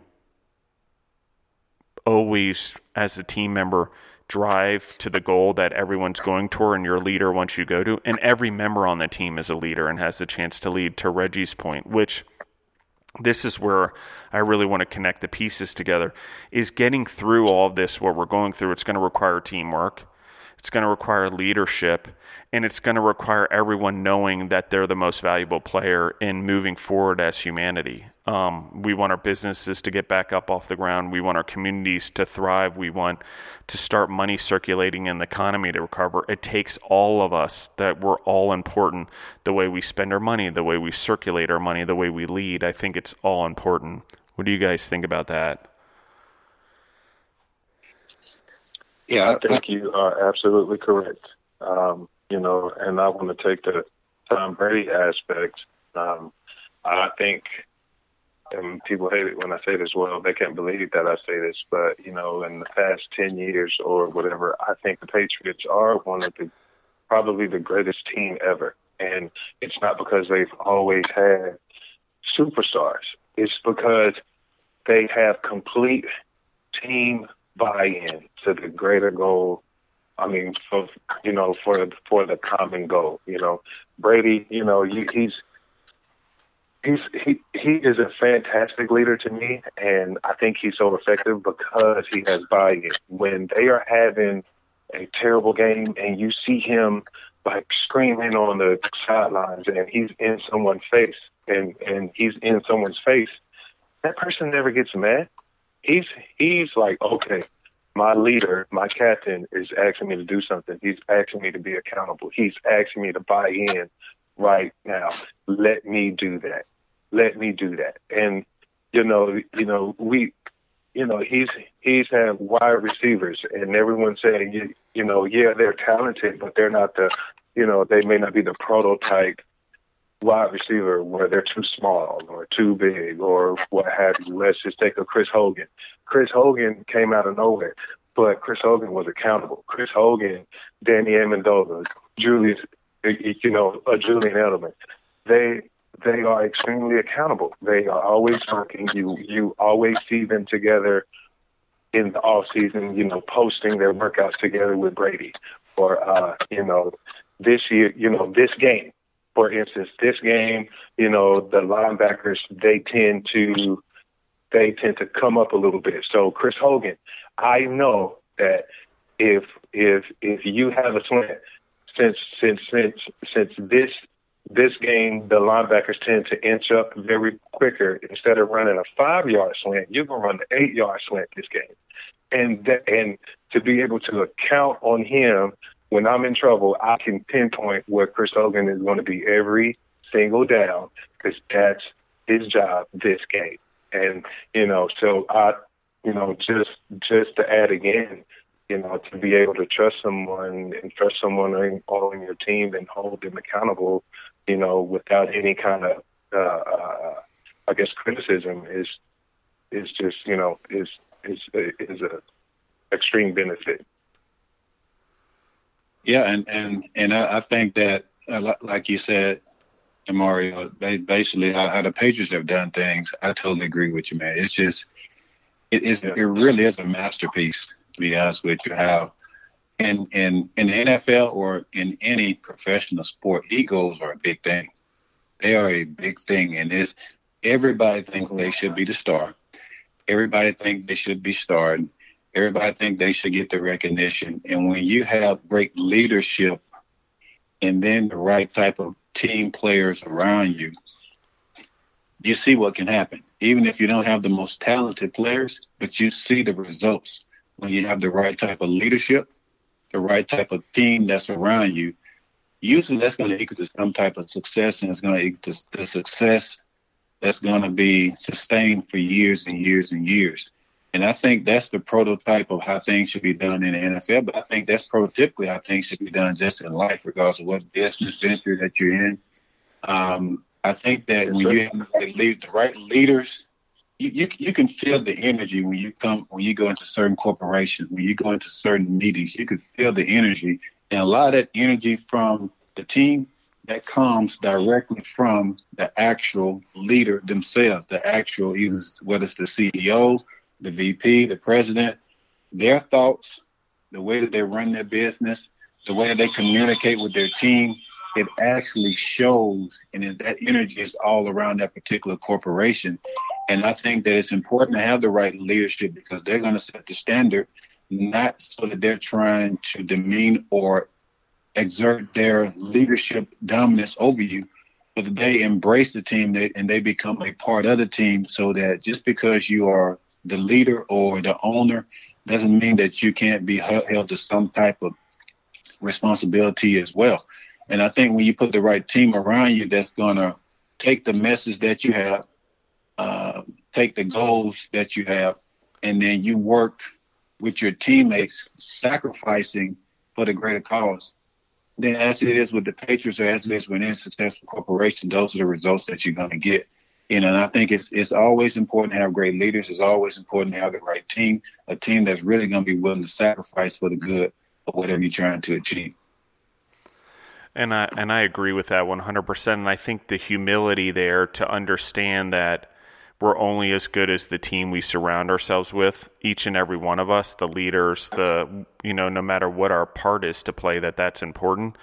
always, as a team member, drive to the goal that everyone's going toward and you're leader once you go to. And every member on the team is a leader and has the chance to lead, to Reggie's point, which this is where I really want to connect the pieces together is getting through all of this what we're going through. It's going to require teamwork it's going to require leadership and it's going to require everyone knowing that they're the most valuable player in moving forward as humanity um, we want our businesses to get back up off the ground. We want our communities to thrive. We want to start money circulating in the economy to recover. It takes all of us that we're all important. The way we spend our money, the way we circulate our money, the way we lead. I think it's all important. What do you guys think about that? Yeah, I think you are absolutely correct. Um, you know, and I want to take the Tom Brady aspect. Um, I think and people hate it when I say this. Well, they can't believe that I say this, but you know, in the past ten years or whatever, I think the Patriots are one of the probably the greatest team ever. And it's not because they've always had superstars. It's because they have complete team buy-in to the greater goal. I mean, for you know, for for the common goal. You know, Brady. You know, he's he's he he is a fantastic leader to me, and I think he's so effective because he has buy-in. When they are having a terrible game, and you see him like screaming on the sidelines, and he's in someone's face, and and he's in someone's face, that person never gets mad. He's he's like, okay, my leader, my captain is asking me to do something. He's asking me to be accountable. He's asking me to buy in right now. Let me do that let me do that. And you know, you know, we, you know, he's he's had wide receivers, and everyone's saying, you, you know, yeah, they're talented, but they're not the, you know, they may not be the prototype wide receiver where they're too small or too big or what have you. Let's just take a Chris Hogan. Chris Hogan came out of nowhere, but Chris Hogan was accountable. Chris Hogan, Danny Amendola, Julius, you know, a Julian Edelman. They they are extremely accountable. They are always working. You you always see them together in the off season. You know, posting their workouts together with Brady, or uh, you know, this year, you know, this game, for instance, this game, you know, the linebackers they tend to they tend to come up a little bit. So Chris Hogan, I know that if if if you have a slant since since since since this this game, the linebackers tend to inch up very quicker. Instead of running a five yard slant, you're going to run the eight yard slant this game. And that, and to be able to count on him when I'm in trouble, I can pinpoint where Chris Hogan is going to be every single down because that's his job this game. And you know, so I, you know, just just to add again, you know, to be able to trust someone and trust someone on your team and hold them accountable you know, without any kind of, uh, uh, I guess, criticism is is just, you know, is is is a extreme benefit. Yeah, and and and I, I think that, uh, like you said, Mario, basically how, how, the Patriots have done things, I totally agree with you, man. It's just, it is, yeah. it really is a masterpiece, to be honest with you. How in in in the NFL or in any professional sport, egos are a big thing. They are a big thing, and it's everybody thinks they should be the star. Everybody think they should be starring. Everybody think they should get the recognition. And when you have great leadership, and then the right type of team players around you, you see what can happen. Even if you don't have the most talented players, but you see the results when you have the right type of leadership the right type of team that's around you, usually that's going to equal to some type of success, and it's going to equal to the success that's going to be sustained for years and years and years. And I think that's the prototype of how things should be done in the NFL. But I think that's prototypically how things should be done just in life, regardless of what business venture that you're in. Um, I think that when you have the right leaders you, you you can feel the energy when you come when you go into certain corporations, when you go into certain meetings, you can feel the energy. And a lot of that energy from the team that comes directly from the actual leader themselves, the actual either whether it's the CEO, the VP, the president, their thoughts, the way that they run their business, the way that they communicate with their team, it actually shows, and that energy is all around that particular corporation. And I think that it's important to have the right leadership because they're going to set the standard, not so that they're trying to demean or exert their leadership dominance over you, but they embrace the team and they become a part of the team so that just because you are the leader or the owner doesn't mean that you can't be held to some type of responsibility as well. And I think when you put the right team around you that's going to take the message that you have, uh, take the goals that you have, and then you work with your teammates, sacrificing for the greater cause. Then, as it is with the Patriots or as it is with any successful corporation, those are the results that you're going to get. You know, and I think it's it's always important to have great leaders. It's always important to have the right team, a team that's really going to be willing to sacrifice for the good of whatever you're trying to achieve. And I and I agree with that 100%. And I think the humility there to understand that we're only as good as the team we surround ourselves with, each and every one of us, the leaders, the you know, no matter what our part is to play, that that's important.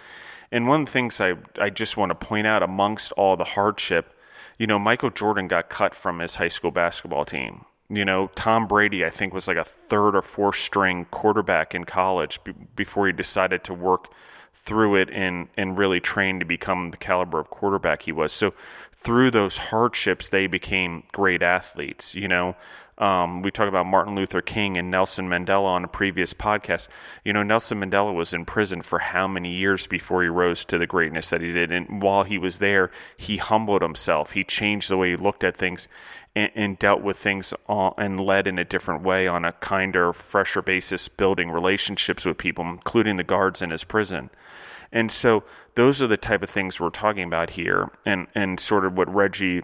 And one of the things I I just want to point out amongst all the hardship you know, Michael Jordan got cut from his high school basketball team. You know, Tom Brady, I think, was like a third or fourth string quarterback in college b- before he decided to work through it and, and really train to become the caliber of quarterback he was. So, through those hardships, they became great athletes. You know, um, we talk about Martin Luther King and Nelson Mandela on a previous podcast. You know, Nelson Mandela was in prison for how many years before he rose to the greatness that he did? And while he was there, he humbled himself. He changed the way he looked at things and, and dealt with things and led in a different way on a kinder, fresher basis, building relationships with people, including the guards in his prison. And so those are the type of things we're talking about here, and and sort of what Reggie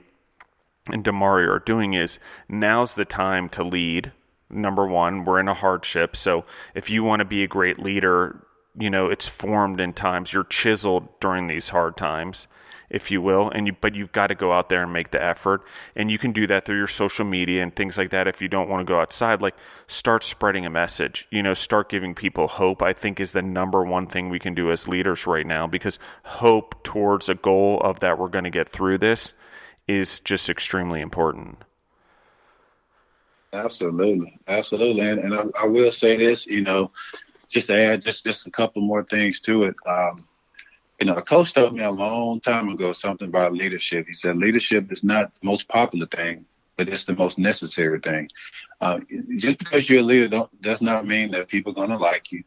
and Demario are doing is now's the time to lead. Number one, we're in a hardship. So if you want to be a great leader, you know, it's formed in times. You're chiseled during these hard times, if you will. And you, but you've got to go out there and make the effort. And you can do that through your social media and things like that. If you don't want to go outside, like start spreading a message, you know, start giving people hope, I think is the number one thing we can do as leaders right now because hope towards a goal of that we're going to get through this is just extremely important. Absolutely, absolutely, and, and I, I, will say this, you know, just add just just a couple more things to it. Um, you know, a coach told me a long time ago something about leadership. He said leadership is not the most popular thing, but it's the most necessary thing. Uh, just because you're a leader does not mean that people are going to like you.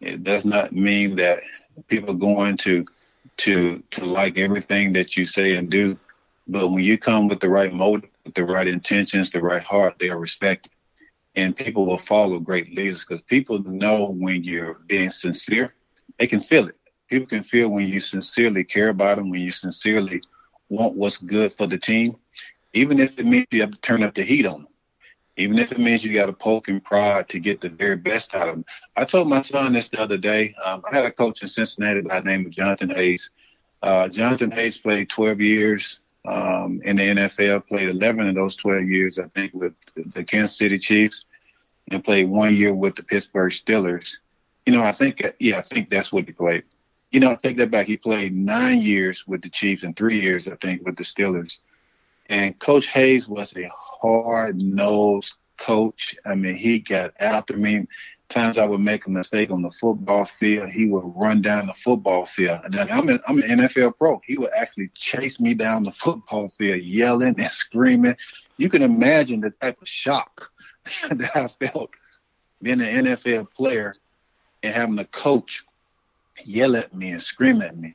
It does not mean that people are going to to to like everything that you say and do. But when you come with the right motive, the right intentions, the right heart, they are respected. And people will follow great leaders because people know when you're being sincere. They can feel it. People can feel when you sincerely care about them, when you sincerely want what's good for the team, even if it means you have to turn up the heat on them, even if it means you got to poke and prod to get the very best out of them. I told my son this the other day. Um, I had a coach in Cincinnati by the name of Jonathan Hayes. Uh, Jonathan Hayes played 12 years um, in the NFL, played 11 of those 12 years, I think, with the Kansas City Chiefs, and played one year with the Pittsburgh Steelers. You know, I think, yeah, I think that's what he played. You know, I take that back. He played nine years with the Chiefs and three years, I think, with the Steelers. And Coach Hayes was a hard nosed coach. I mean, he got after me times I would make a mistake on the football field, he would run down the football field. And I'm an, I'm an NFL pro. He would actually chase me down the football field, yelling and screaming. You can imagine the type of shock that I felt being an NFL player and having a coach yell at me and scream at me.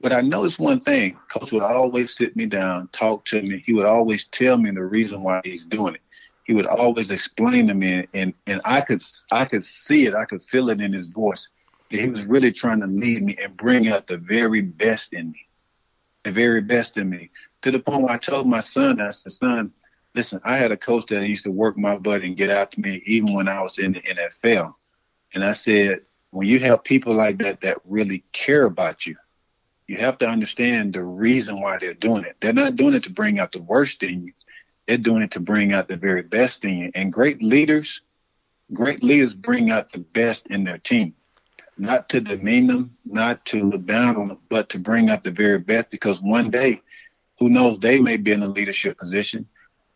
But I noticed one thing. Coach would always sit me down, talk to me. He would always tell me the reason why he's doing it he would always explain to me and, and I could I could see it, I could feel it in his voice. That he was really trying to lead me and bring out the very best in me. The very best in me. To the point where I told my son, I said, son, listen, I had a coach that used to work my butt and get to me even when I was in the NFL. And I said, when you have people like that that really care about you, you have to understand the reason why they're doing it. They're not doing it to bring out the worst in you. They're doing it to bring out the very best in you. And great leaders, great leaders bring out the best in their team. not to demean them, not to look down on them, but to bring out the very best because one day, who knows, they may be in a leadership position.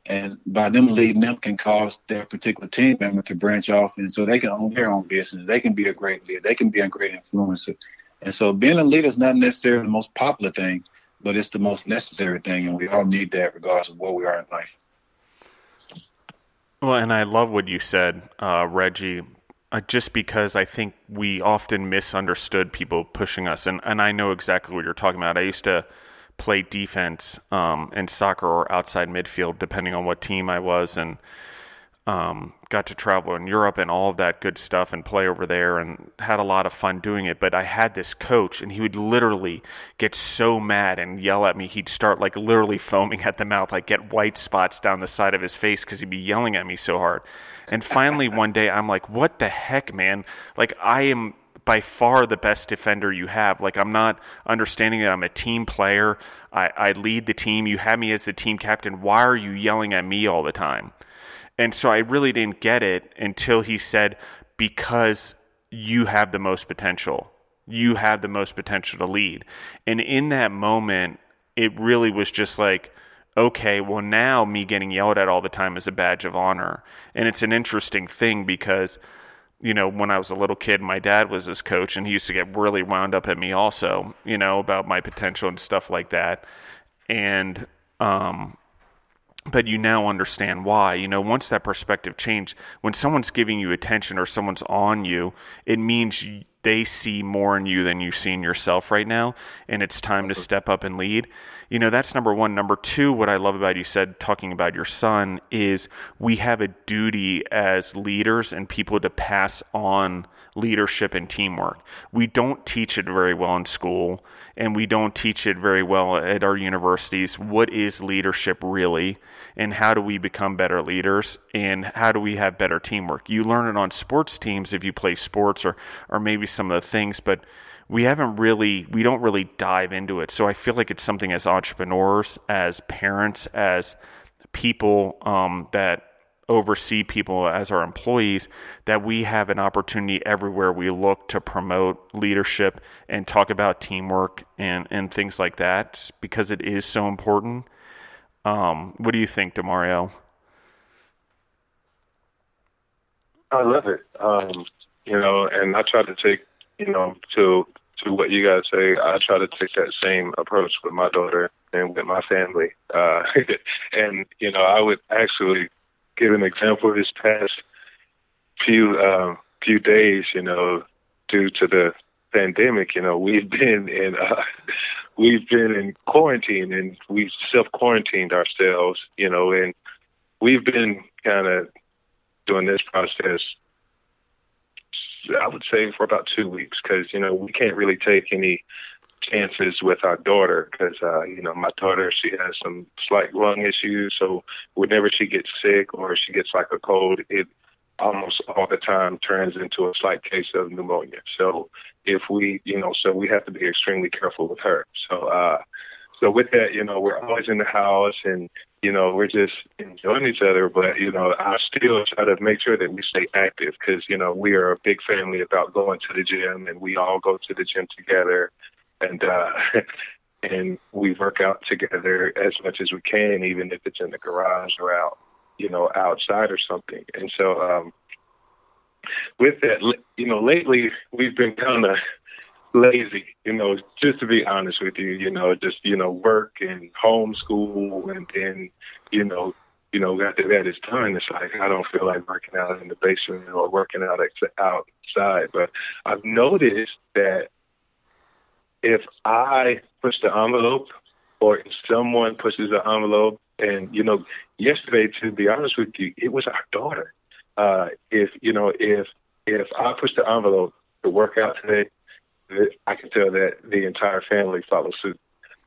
And by them leading them can cause their particular team member to branch off. And so they can own their own business. They can be a great leader. They can be a great influencer. And so being a leader is not necessarily the most popular thing, but it's the most necessary thing. And we all need that regardless of where we are in life. Well, and I love what you said, uh, Reggie, uh, just because I think we often misunderstood people pushing us. And, and I know exactly what you're talking about. I used to play defense um, in soccer or outside midfield, depending on what team I was. And um, got to travel in Europe and all of that good stuff and play over there and had a lot of fun doing it. But I had this coach and he would literally get so mad and yell at me. He'd start like literally foaming at the mouth, like get white spots down the side of his face because he'd be yelling at me so hard. And finally, one day, I'm like, what the heck, man? Like, I am by far the best defender you have. Like, I'm not understanding that I'm a team player. I, I lead the team. You have me as the team captain. Why are you yelling at me all the time? And so I really didn't get it until he said, because you have the most potential. You have the most potential to lead. And in that moment, it really was just like, okay, well, now me getting yelled at all the time is a badge of honor. And it's an interesting thing because, you know, when I was a little kid, my dad was his coach and he used to get really wound up at me also, you know, about my potential and stuff like that. And, um, but you now understand why. You know, once that perspective changed, when someone's giving you attention or someone's on you, it means they see more in you than you see in yourself right now, and it's time to step up and lead. You know, that's number one. Number two, what I love about you said, talking about your son, is we have a duty as leaders and people to pass on leadership and teamwork. We don't teach it very well in school, and we don't teach it very well at our universities. What is leadership really? and how do we become better leaders and how do we have better teamwork. You learn it on sports teams if you play sports or or maybe some of the things, but we haven't really we don't really dive into it. So I feel like it's something as entrepreneurs, as parents, as people um, that oversee people as our employees that we have an opportunity everywhere we look to promote leadership and talk about teamwork and, and things like that because it is so important um, what do you think, Demario? I love it. Um, you know, and I try to take, you know, to to what you guys say. I try to take that same approach with my daughter and with my family. Uh, and you know, I would actually give an example this past few um, few days. You know, due to the pandemic, you know, we've been in uh, we've been in quarantine and we've self quarantined ourselves, you know, and we've been kind of doing this process. I would say for about two weeks because you know we can't really take any chances with our daughter because uh, you know my daughter she has some slight lung issues, so whenever she gets sick or she gets like a cold, it almost all the time turns into a slight case of pneumonia. So if we, you know, so we have to be extremely careful with her. So, uh, so with that, you know, we're always in the house and, you know, we're just enjoying each other. But, you know, I still try to make sure that we stay active because, you know, we are a big family about going to the gym and we all go to the gym together. And, uh, and we work out together as much as we can, even if it's in the garage or out, you know, outside or something. And so, um, with that, you know, lately we've been kind of lazy, you know, just to be honest with you, you know, just, you know, work and homeschool and then, you know, you know, after that it's done, it's like I don't feel like working out in the basement or working out outside. But I've noticed that if I push the envelope or if someone pushes the envelope and, you know, yesterday, to be honest with you, it was our daughter uh, if you know if if I push the envelope to work out today, I can tell that the entire family follows suit,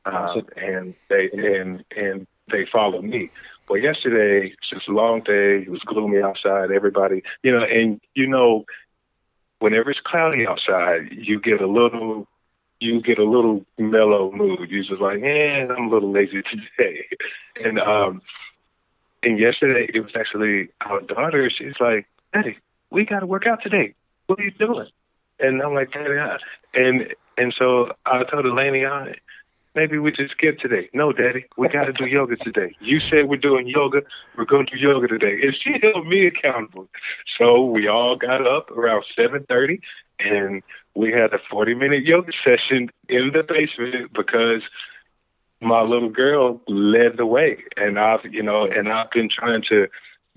um, and they and and they follow me. Well, yesterday just a long day. It was gloomy outside. Everybody, you know, and you know, whenever it's cloudy outside, you get a little you get a little mellow mood. You're just like, eh, I'm a little lazy today. and um and yesterday it was actually our daughter. She's like, "Daddy, we got to work out today. What are you doing?" And I'm like, Daddy, I, and and so I told Eleni, I, maybe we just skip today. No, Daddy, we got to do yoga today. You said we're doing yoga. We're going to do yoga today. And she held me accountable. So we all got up around 7:30, and we had a 40-minute yoga session in the basement because my little girl led the way, and I've you know, and I've been trying to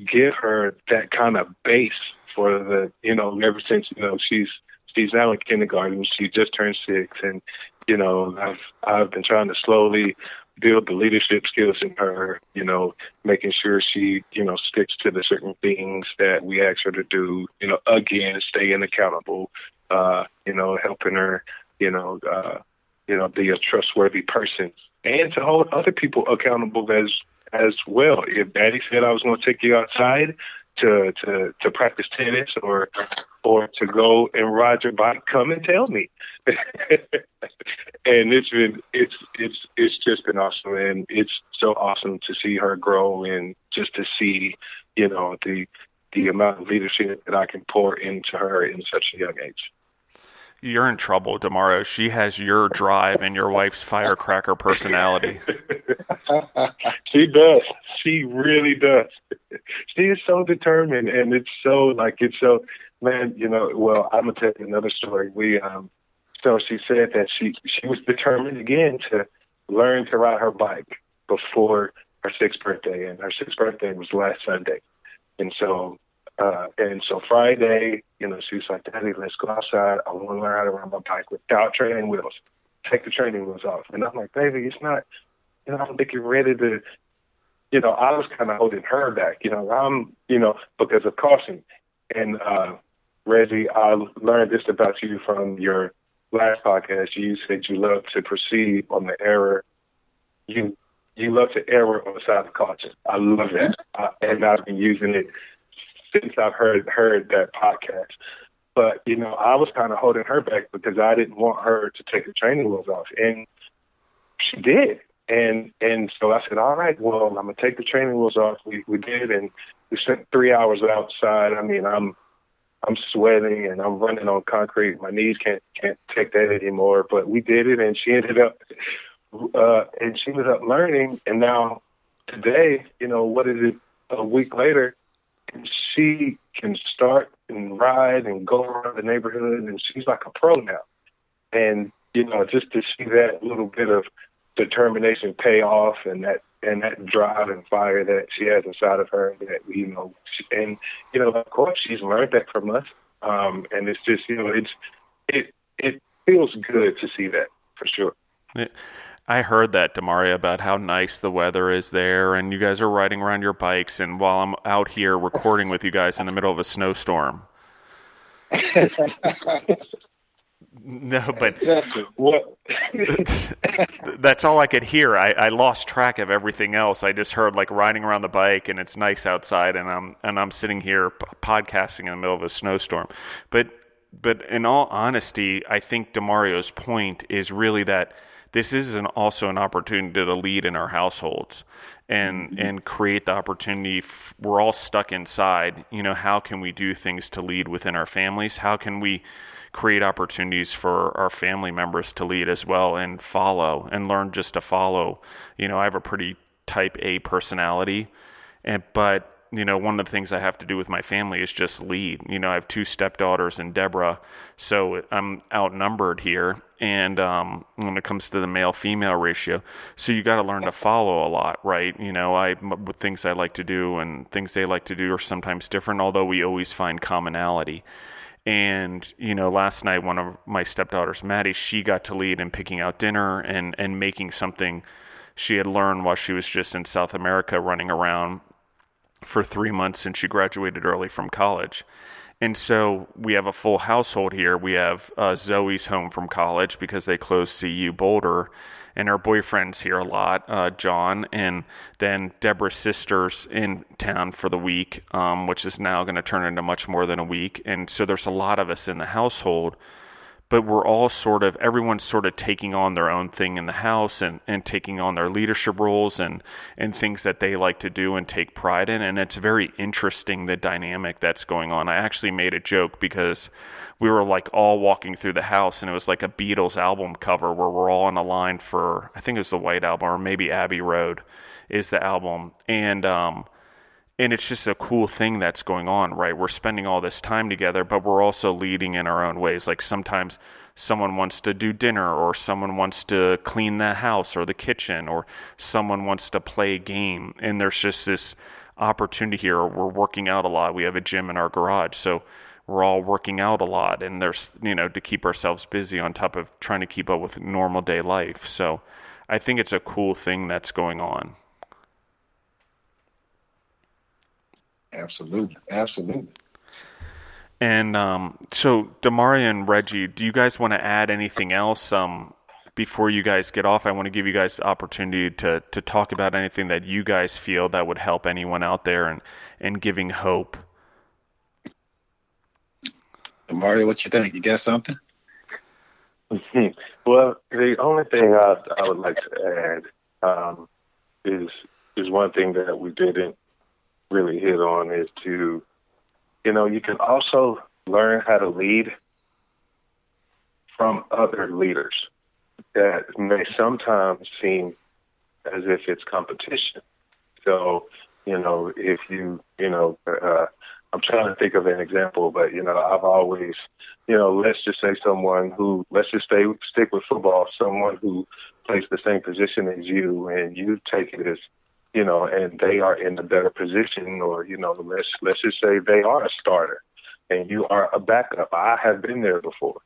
give her that kind of base for the you know ever since you know she's she's now in kindergarten. She just turned six, and you know, I've I've been trying to slowly build the leadership skills in her. You know, making sure she you know sticks to the certain things that we ask her to do. You know, again, staying accountable. Uh, you know, helping her. You know, uh, you know, be a trustworthy person, and to hold other people accountable as as well. If Daddy said I was to take you outside, to to to practice tennis or or to go and ride your bike, come and tell me. and it's been it's it's it's just been awesome, and it's so awesome to see her grow and just to see you know the the amount of leadership that I can pour into her in such a young age you're in trouble, Demario. She has your drive and your wife's firecracker personality. she does. She really does. She is so determined, and it's so like it's so. Man, you know. Well, I'm gonna tell you another story. We um, so she said that she she was determined again to learn to ride her bike before her sixth birthday, and her sixth birthday was last Sunday, and so uh, and so Friday, you know, she was like, Daddy, let's go outside. I want to learn how to ride my bike without training wheels. Take the training wheels off. And I'm like, baby, it's not, you know, I don't think you're ready to, you know, I was kind of holding her back, you know, I'm, you know, because of caution. And uh, Reggie, I learned this about you from your last podcast. You said you love to proceed on the error. You you love to error on the side of caution. I love that, uh, and I've been using it since I've heard heard that podcast. But you know, I was kind of holding her back because I didn't want her to take the training wheels off, and she did. And and so I said, all right, well, I'm gonna take the training wheels off. We we did, and we spent three hours outside. I mean, I'm I'm sweating and I'm running on concrete. My knees can't can't take that anymore. But we did it, and she ended up uh, and she ended up learning. And now today, you know, what is it? A week later, she can start and ride and go around the neighborhood, and she's like a pro now. And you know, just to see that little bit of determination pay off, and that and that drive and fire that she has inside of her, that you know, and you know, of course, she's learned that from us. Um, and it's just you know, it's it it feels good to see that for sure. I heard that, Demario, about how nice the weather is there, and you guys are riding around your bikes, and while I'm out here recording with you guys in the middle of a snowstorm. no, but that's all I could hear. I, I lost track of everything else. I just heard like riding around the bike, and it's nice outside, and I'm and I'm sitting here podcasting in the middle of a snowstorm. But but in all honesty, I think Demario's point is really that this is an, also an opportunity to lead in our households and mm-hmm. and create the opportunity f- we're all stuck inside you know how can we do things to lead within our families how can we create opportunities for our family members to lead as well and follow and learn just to follow you know i have a pretty type a personality and but you know, one of the things I have to do with my family is just lead. You know, I have two stepdaughters and Deborah, so I'm outnumbered here. And um, when it comes to the male female ratio, so you got to learn to follow a lot, right? You know, I with things I like to do and things they like to do are sometimes different, although we always find commonality. And you know, last night one of my stepdaughters, Maddie, she got to lead in picking out dinner and and making something she had learned while she was just in South America running around for three months since she graduated early from college. And so we have a full household here. We have uh, Zoe's home from college because they closed CU Boulder, and her boyfriend's here a lot, uh, John. And then Deborah's sister's in town for the week, um, which is now going to turn into much more than a week. And so there's a lot of us in the household. But we're all sort of everyone's sort of taking on their own thing in the house and, and taking on their leadership roles and and things that they like to do and take pride in and it's very interesting the dynamic that's going on. I actually made a joke because we were like all walking through the house and it was like a Beatles album cover where we're all in a line for I think it was the White Album or maybe Abbey Road is the album and um and it's just a cool thing that's going on, right? We're spending all this time together, but we're also leading in our own ways. Like sometimes someone wants to do dinner, or someone wants to clean the house or the kitchen, or someone wants to play a game. And there's just this opportunity here. We're working out a lot. We have a gym in our garage. So we're all working out a lot, and there's, you know, to keep ourselves busy on top of trying to keep up with normal day life. So I think it's a cool thing that's going on. Absolutely, absolutely. And um, so, Demaria and Reggie, do you guys want to add anything else um, before you guys get off? I want to give you guys the opportunity to to talk about anything that you guys feel that would help anyone out there and and giving hope. Demaria, what you think? You got something? well, the only thing I, I would like to add um, is is one thing that we didn't really hit on is to, you know, you can also learn how to lead from other leaders that may sometimes seem as if it's competition. So, you know, if you, you know, uh, I'm trying to think of an example, but you know, I've always, you know, let's just say someone who, let's just stay stick with football, someone who plays the same position as you, and you take it as you know, and they are in a better position, or you know, let's let's just say they are a starter, and you are a backup. I have been there before,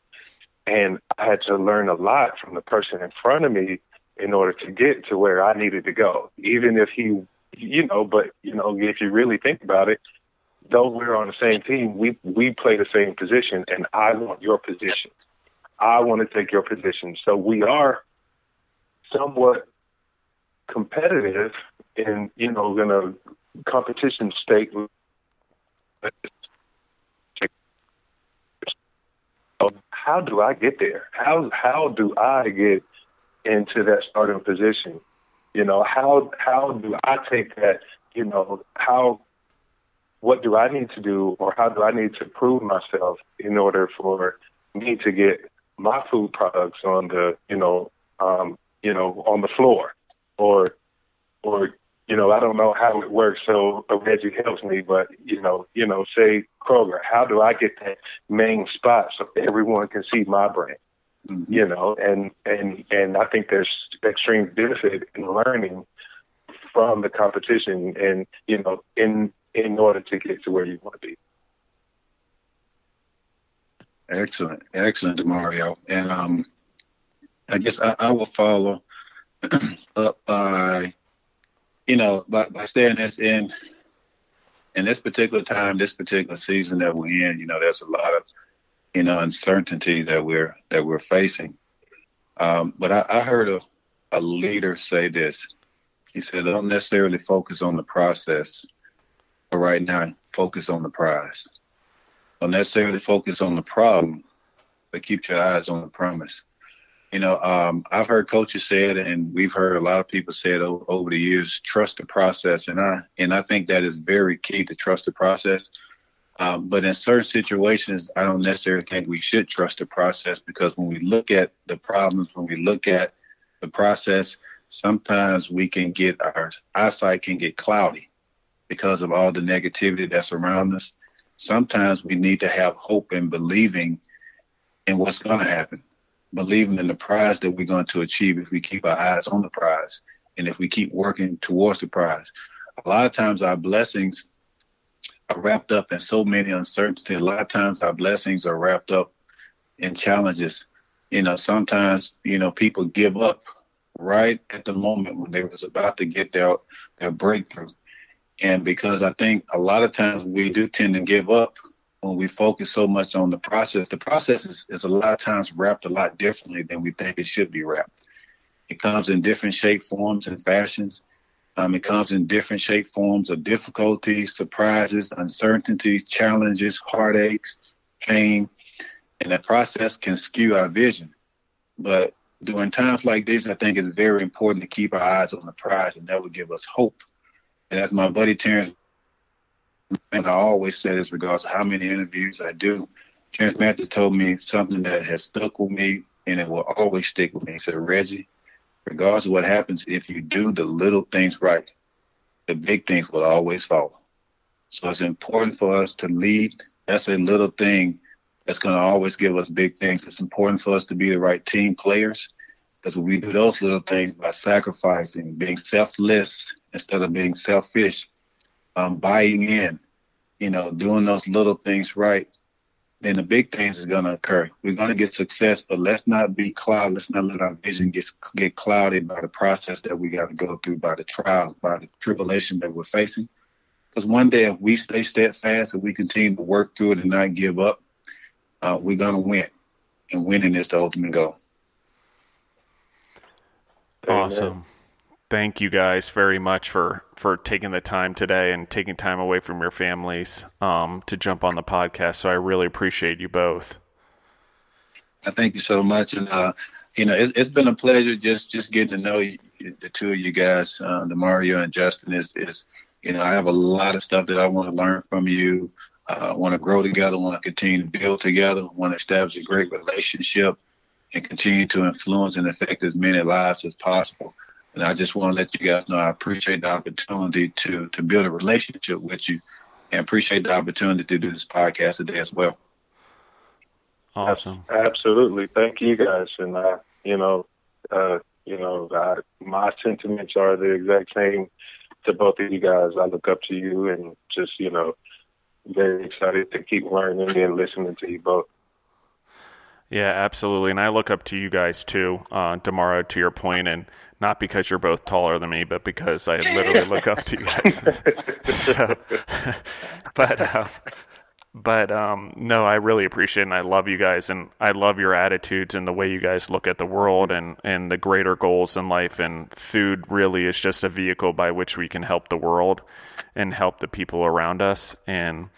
and I had to learn a lot from the person in front of me in order to get to where I needed to go. Even if he, you know, but you know, if you really think about it, though we're on the same team, we we play the same position, and I want your position. I want to take your position. So we are somewhat competitive in you know in a competition state. How do I get there? How how do I get into that starting position? You know, how how do I take that? You know, how what do I need to do, or how do I need to prove myself in order for me to get my food products on the you know um, you know on the floor, or or you know, I don't know how it works, so Reggie helps me. But you know, you know, say Kroger, how do I get that main spot so everyone can see my brand? Mm-hmm. You know, and and and I think there's extreme benefit in learning from the competition, and you know, in in order to get to where you want to be. Excellent, excellent, Mario. And um, I guess I, I will follow up by you know, by, by staying this in in this particular time, this particular season that we're in, you know, there's a lot of you know uncertainty that we're that we're facing. Um, but I, I heard a, a leader say this. He said, "Don't necessarily focus on the process, but right now, focus on the prize. Don't necessarily focus on the problem, but keep your eyes on the promise." You know, um, I've heard coaches say it, and we've heard a lot of people say it over, over the years. Trust the process, and I and I think that is very key to trust the process. Um, but in certain situations, I don't necessarily think we should trust the process because when we look at the problems, when we look at the process, sometimes we can get our eyesight can get cloudy because of all the negativity that's around us. Sometimes we need to have hope and believing in what's going to happen believing in the prize that we're going to achieve if we keep our eyes on the prize and if we keep working towards the prize. A lot of times our blessings are wrapped up in so many uncertainties. A lot of times our blessings are wrapped up in challenges. You know, sometimes, you know, people give up right at the moment when they was about to get their their breakthrough. And because I think a lot of times we do tend to give up when we focus so much on the process, the process is, is a lot of times wrapped a lot differently than we think it should be wrapped. It comes in different shape, forms, and fashions. Um, it comes in different shape, forms of difficulties, surprises, uncertainties, challenges, heartaches, pain. and that process can skew our vision. But during times like this, I think it's very important to keep our eyes on the prize, and that will give us hope. And as my buddy Terrence, and I always say this regards to how many interviews I do, Terrence Matthews told me something that has stuck with me and it will always stick with me. He said, Reggie, regardless of what happens, if you do the little things right, the big things will always follow. So it's important for us to lead. That's a little thing that's going to always give us big things. It's important for us to be the right team players because we do those little things by sacrificing, being selfless instead of being selfish, um, buying in, you know, doing those little things right, then the big things is going to occur. We're going to get success, but let's not be clouded. Let's not let our vision get get clouded by the process that we got to go through, by the trials, by the tribulation that we're facing. Because one day, if we stay steadfast and we continue to work through it and not give up, uh, we're going to win. And winning is the ultimate goal. Awesome. Thank you guys very much for, for taking the time today and taking time away from your families um, to jump on the podcast. So I really appreciate you both. I thank you so much, and uh, you know it's, it's been a pleasure just just getting to know you, the two of you guys, uh, Mario and Justin. Is is you know I have a lot of stuff that I want to learn from you. Uh, want to grow together, want to continue to build together, want to establish a great relationship, and continue to influence and affect as many lives as possible. And I just want to let you guys know I appreciate the opportunity to to build a relationship with you, and appreciate the opportunity to do this podcast today as well. Awesome. Absolutely. Thank you guys, and uh, you know, uh, you know, I, my sentiments are the exact same to both of you guys. I look up to you, and just you know, very excited to keep learning and listening to you both. Yeah, absolutely. And I look up to you guys too, uh, Demario, to your point, and not because you're both taller than me, but because I literally look up to you guys. so, but, uh, but um, no, I really appreciate and I love you guys, and I love your attitudes and the way you guys look at the world and, and the greater goals in life. And food really is just a vehicle by which we can help the world and help the people around us. And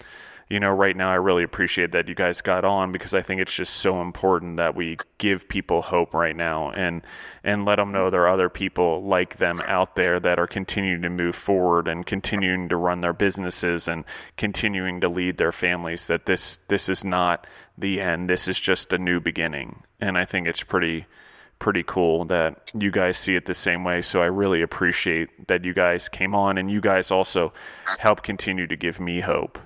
you know, right now I really appreciate that you guys got on because I think it's just so important that we give people hope right now and and let them know there are other people like them out there that are continuing to move forward and continuing to run their businesses and continuing to lead their families that this this is not the end this is just a new beginning and I think it's pretty pretty cool that you guys see it the same way. So I really appreciate that you guys came on and you guys also help continue to give me hope.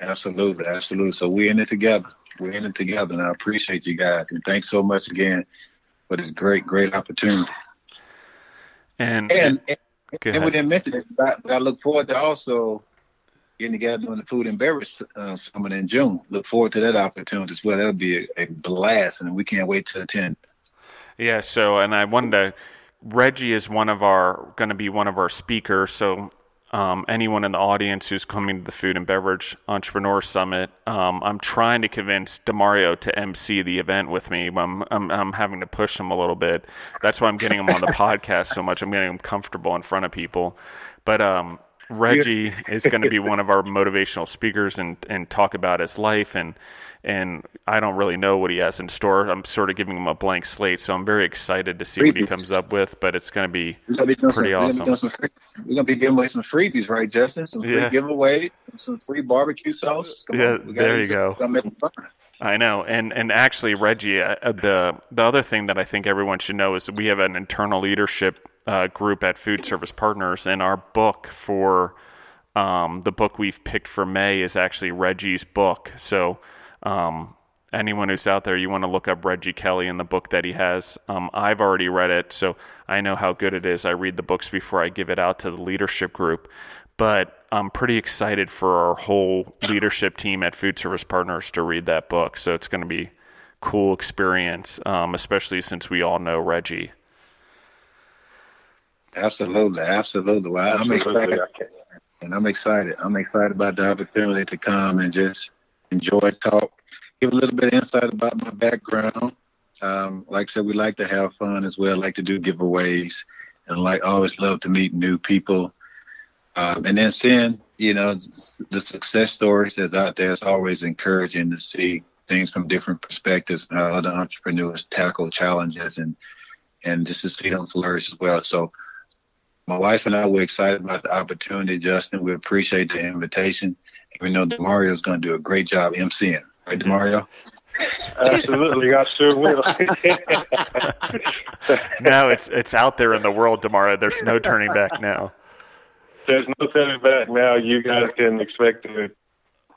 Absolutely, absolutely. So we're in it together. We're in it together, and I appreciate you guys. And thanks so much again for this great, great opportunity. And and, and, and we didn't mention it, but I look forward to also getting together doing the food and beverage uh, summit in June. Look forward to that opportunity as well. That'll be a, a blast, and we can't wait to attend. Yeah. So, and I wanted to. Reggie is one of our going to be one of our speakers. So um, anyone in the audience who's coming to the Food and Beverage Entrepreneur Summit, um, I'm trying to convince Demario to MC the event with me. I'm, I'm, I'm having to push him a little bit. That's why I'm getting him on the podcast so much. I'm getting him comfortable in front of people. But um, Reggie is going to be one of our motivational speakers and and talk about his life and and I don't really know what he has in store. I'm sort of giving him a blank slate, so I'm very excited to see freebies. what he comes up with. But it's going to be, be pretty some, awesome. We're going to be giving away some freebies, right, Justin? Some free yeah. giveaway, some free barbecue sauce. Come yeah, there you go. I know, and and actually, Reggie, uh, the the other thing that I think everyone should know is we have an internal leadership uh, group at Food Service Partners, and our book for um, the book we've picked for May is actually Reggie's book. So um, anyone who's out there, you want to look up Reggie Kelly and the book that he has. Um, I've already read it, so I know how good it is. I read the books before I give it out to the leadership group. But I'm pretty excited for our whole leadership team at Food Service Partners to read that book. So it's going to be cool experience, um, especially since we all know Reggie. Absolutely, absolutely. Well, I'm excited, and I'm excited. I'm excited about the opportunity to come and just enjoy talk, give a little bit of insight about my background. Um, like I said, we like to have fun as well. Like to do giveaways, and like always love to meet new people. Um, and then seeing you know, the success stories that's out there is always encouraging to see things from different perspectives, how other entrepreneurs tackle challenges and, and just to see them flourish as well. So my wife and I were excited about the opportunity, Justin. We appreciate the invitation. We know Demario is going to do a great job emceeing. Right, Demario? Absolutely, I sure will. now it's it's out there in the world, Demario. There's no turning back now. There's no turning back now. You guys can expect to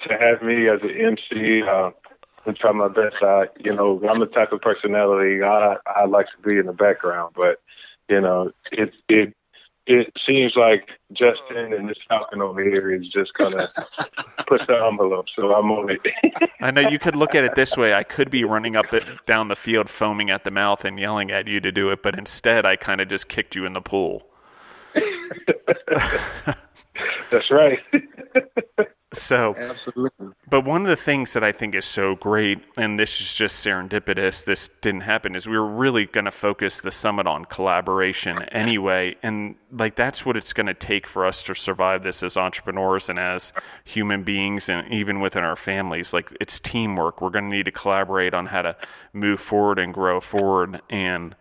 to have me as an MC. Uh, and try my best. I, you know, I'm the type of personality I I like to be in the background, but you know, it it it seems like Justin and this Falcon over here is just gonna push the envelope, so I'm on it. I know you could look at it this way. I could be running up it, down the field, foaming at the mouth and yelling at you to do it, but instead, I kind of just kicked you in the pool. That's right. So, absolutely. But one of the things that I think is so great, and this is just serendipitous, this didn't happen, is we were really going to focus the summit on collaboration anyway. And like that's what it's going to take for us to survive this as entrepreneurs and as human beings, and even within our families. Like it's teamwork. We're going to need to collaborate on how to move forward and grow forward. And,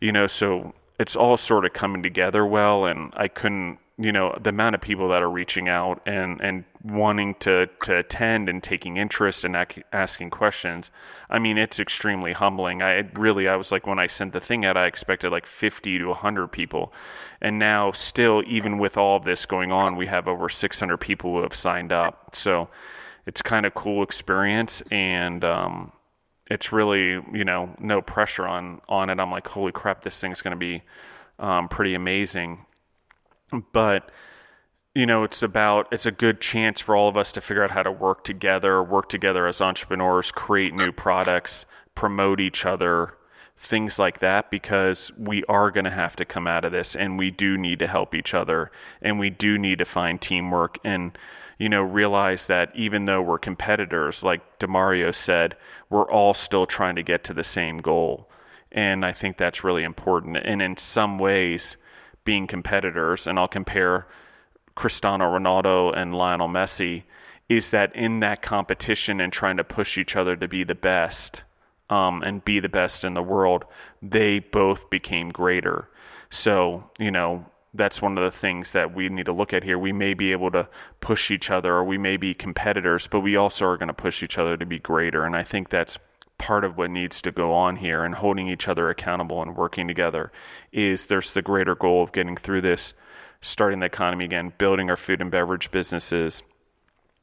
you know, so it's all sort of coming together well. And I couldn't you know the amount of people that are reaching out and and wanting to to attend and taking interest and ac- asking questions i mean it's extremely humbling. I really i was like when i sent the thing out i expected like 50 to 100 people. And now still even with all of this going on we have over 600 people who have signed up. So it's kind of cool experience and um, it's really you know no pressure on on it. I'm like holy crap this thing's going to be um, pretty amazing but you know it's about it's a good chance for all of us to figure out how to work together work together as entrepreneurs create new products promote each other things like that because we are going to have to come out of this and we do need to help each other and we do need to find teamwork and you know realize that even though we're competitors like demario said we're all still trying to get to the same goal. And i think that's really important. And in some ways being competitors, and I'll compare Cristiano Ronaldo and Lionel Messi, is that in that competition and trying to push each other to be the best um, and be the best in the world, they both became greater. So, you know, that's one of the things that we need to look at here. We may be able to push each other or we may be competitors, but we also are going to push each other to be greater. And I think that's part of what needs to go on here and holding each other accountable and working together is there's the greater goal of getting through this, starting the economy again, building our food and beverage businesses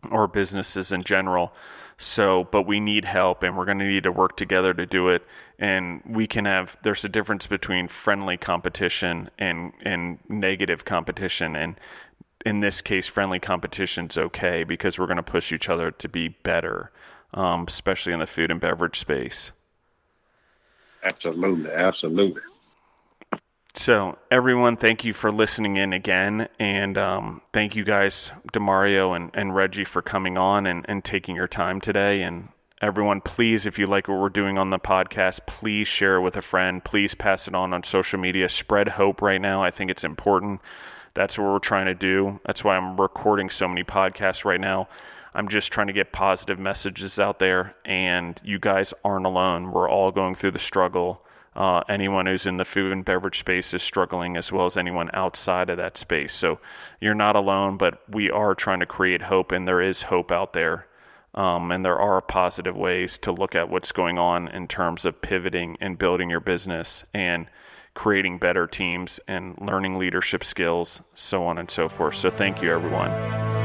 or businesses in general. So, but we need help and we're going to need to work together to do it. And we can have, there's a difference between friendly competition and, and negative competition. And in this case, friendly competition's okay because we're going to push each other to be better um, especially in the food and beverage space. Absolutely, absolutely. So, everyone, thank you for listening in again. And um, thank you guys, Demario and, and Reggie, for coming on and, and taking your time today. And everyone, please, if you like what we're doing on the podcast, please share it with a friend. Please pass it on on social media. Spread hope right now. I think it's important. That's what we're trying to do. That's why I'm recording so many podcasts right now. I'm just trying to get positive messages out there, and you guys aren't alone. We're all going through the struggle. Uh, anyone who's in the food and beverage space is struggling as well as anyone outside of that space. So you're not alone, but we are trying to create hope, and there is hope out there. Um, and there are positive ways to look at what's going on in terms of pivoting and building your business and creating better teams and learning leadership skills, so on and so forth. So, thank you, everyone.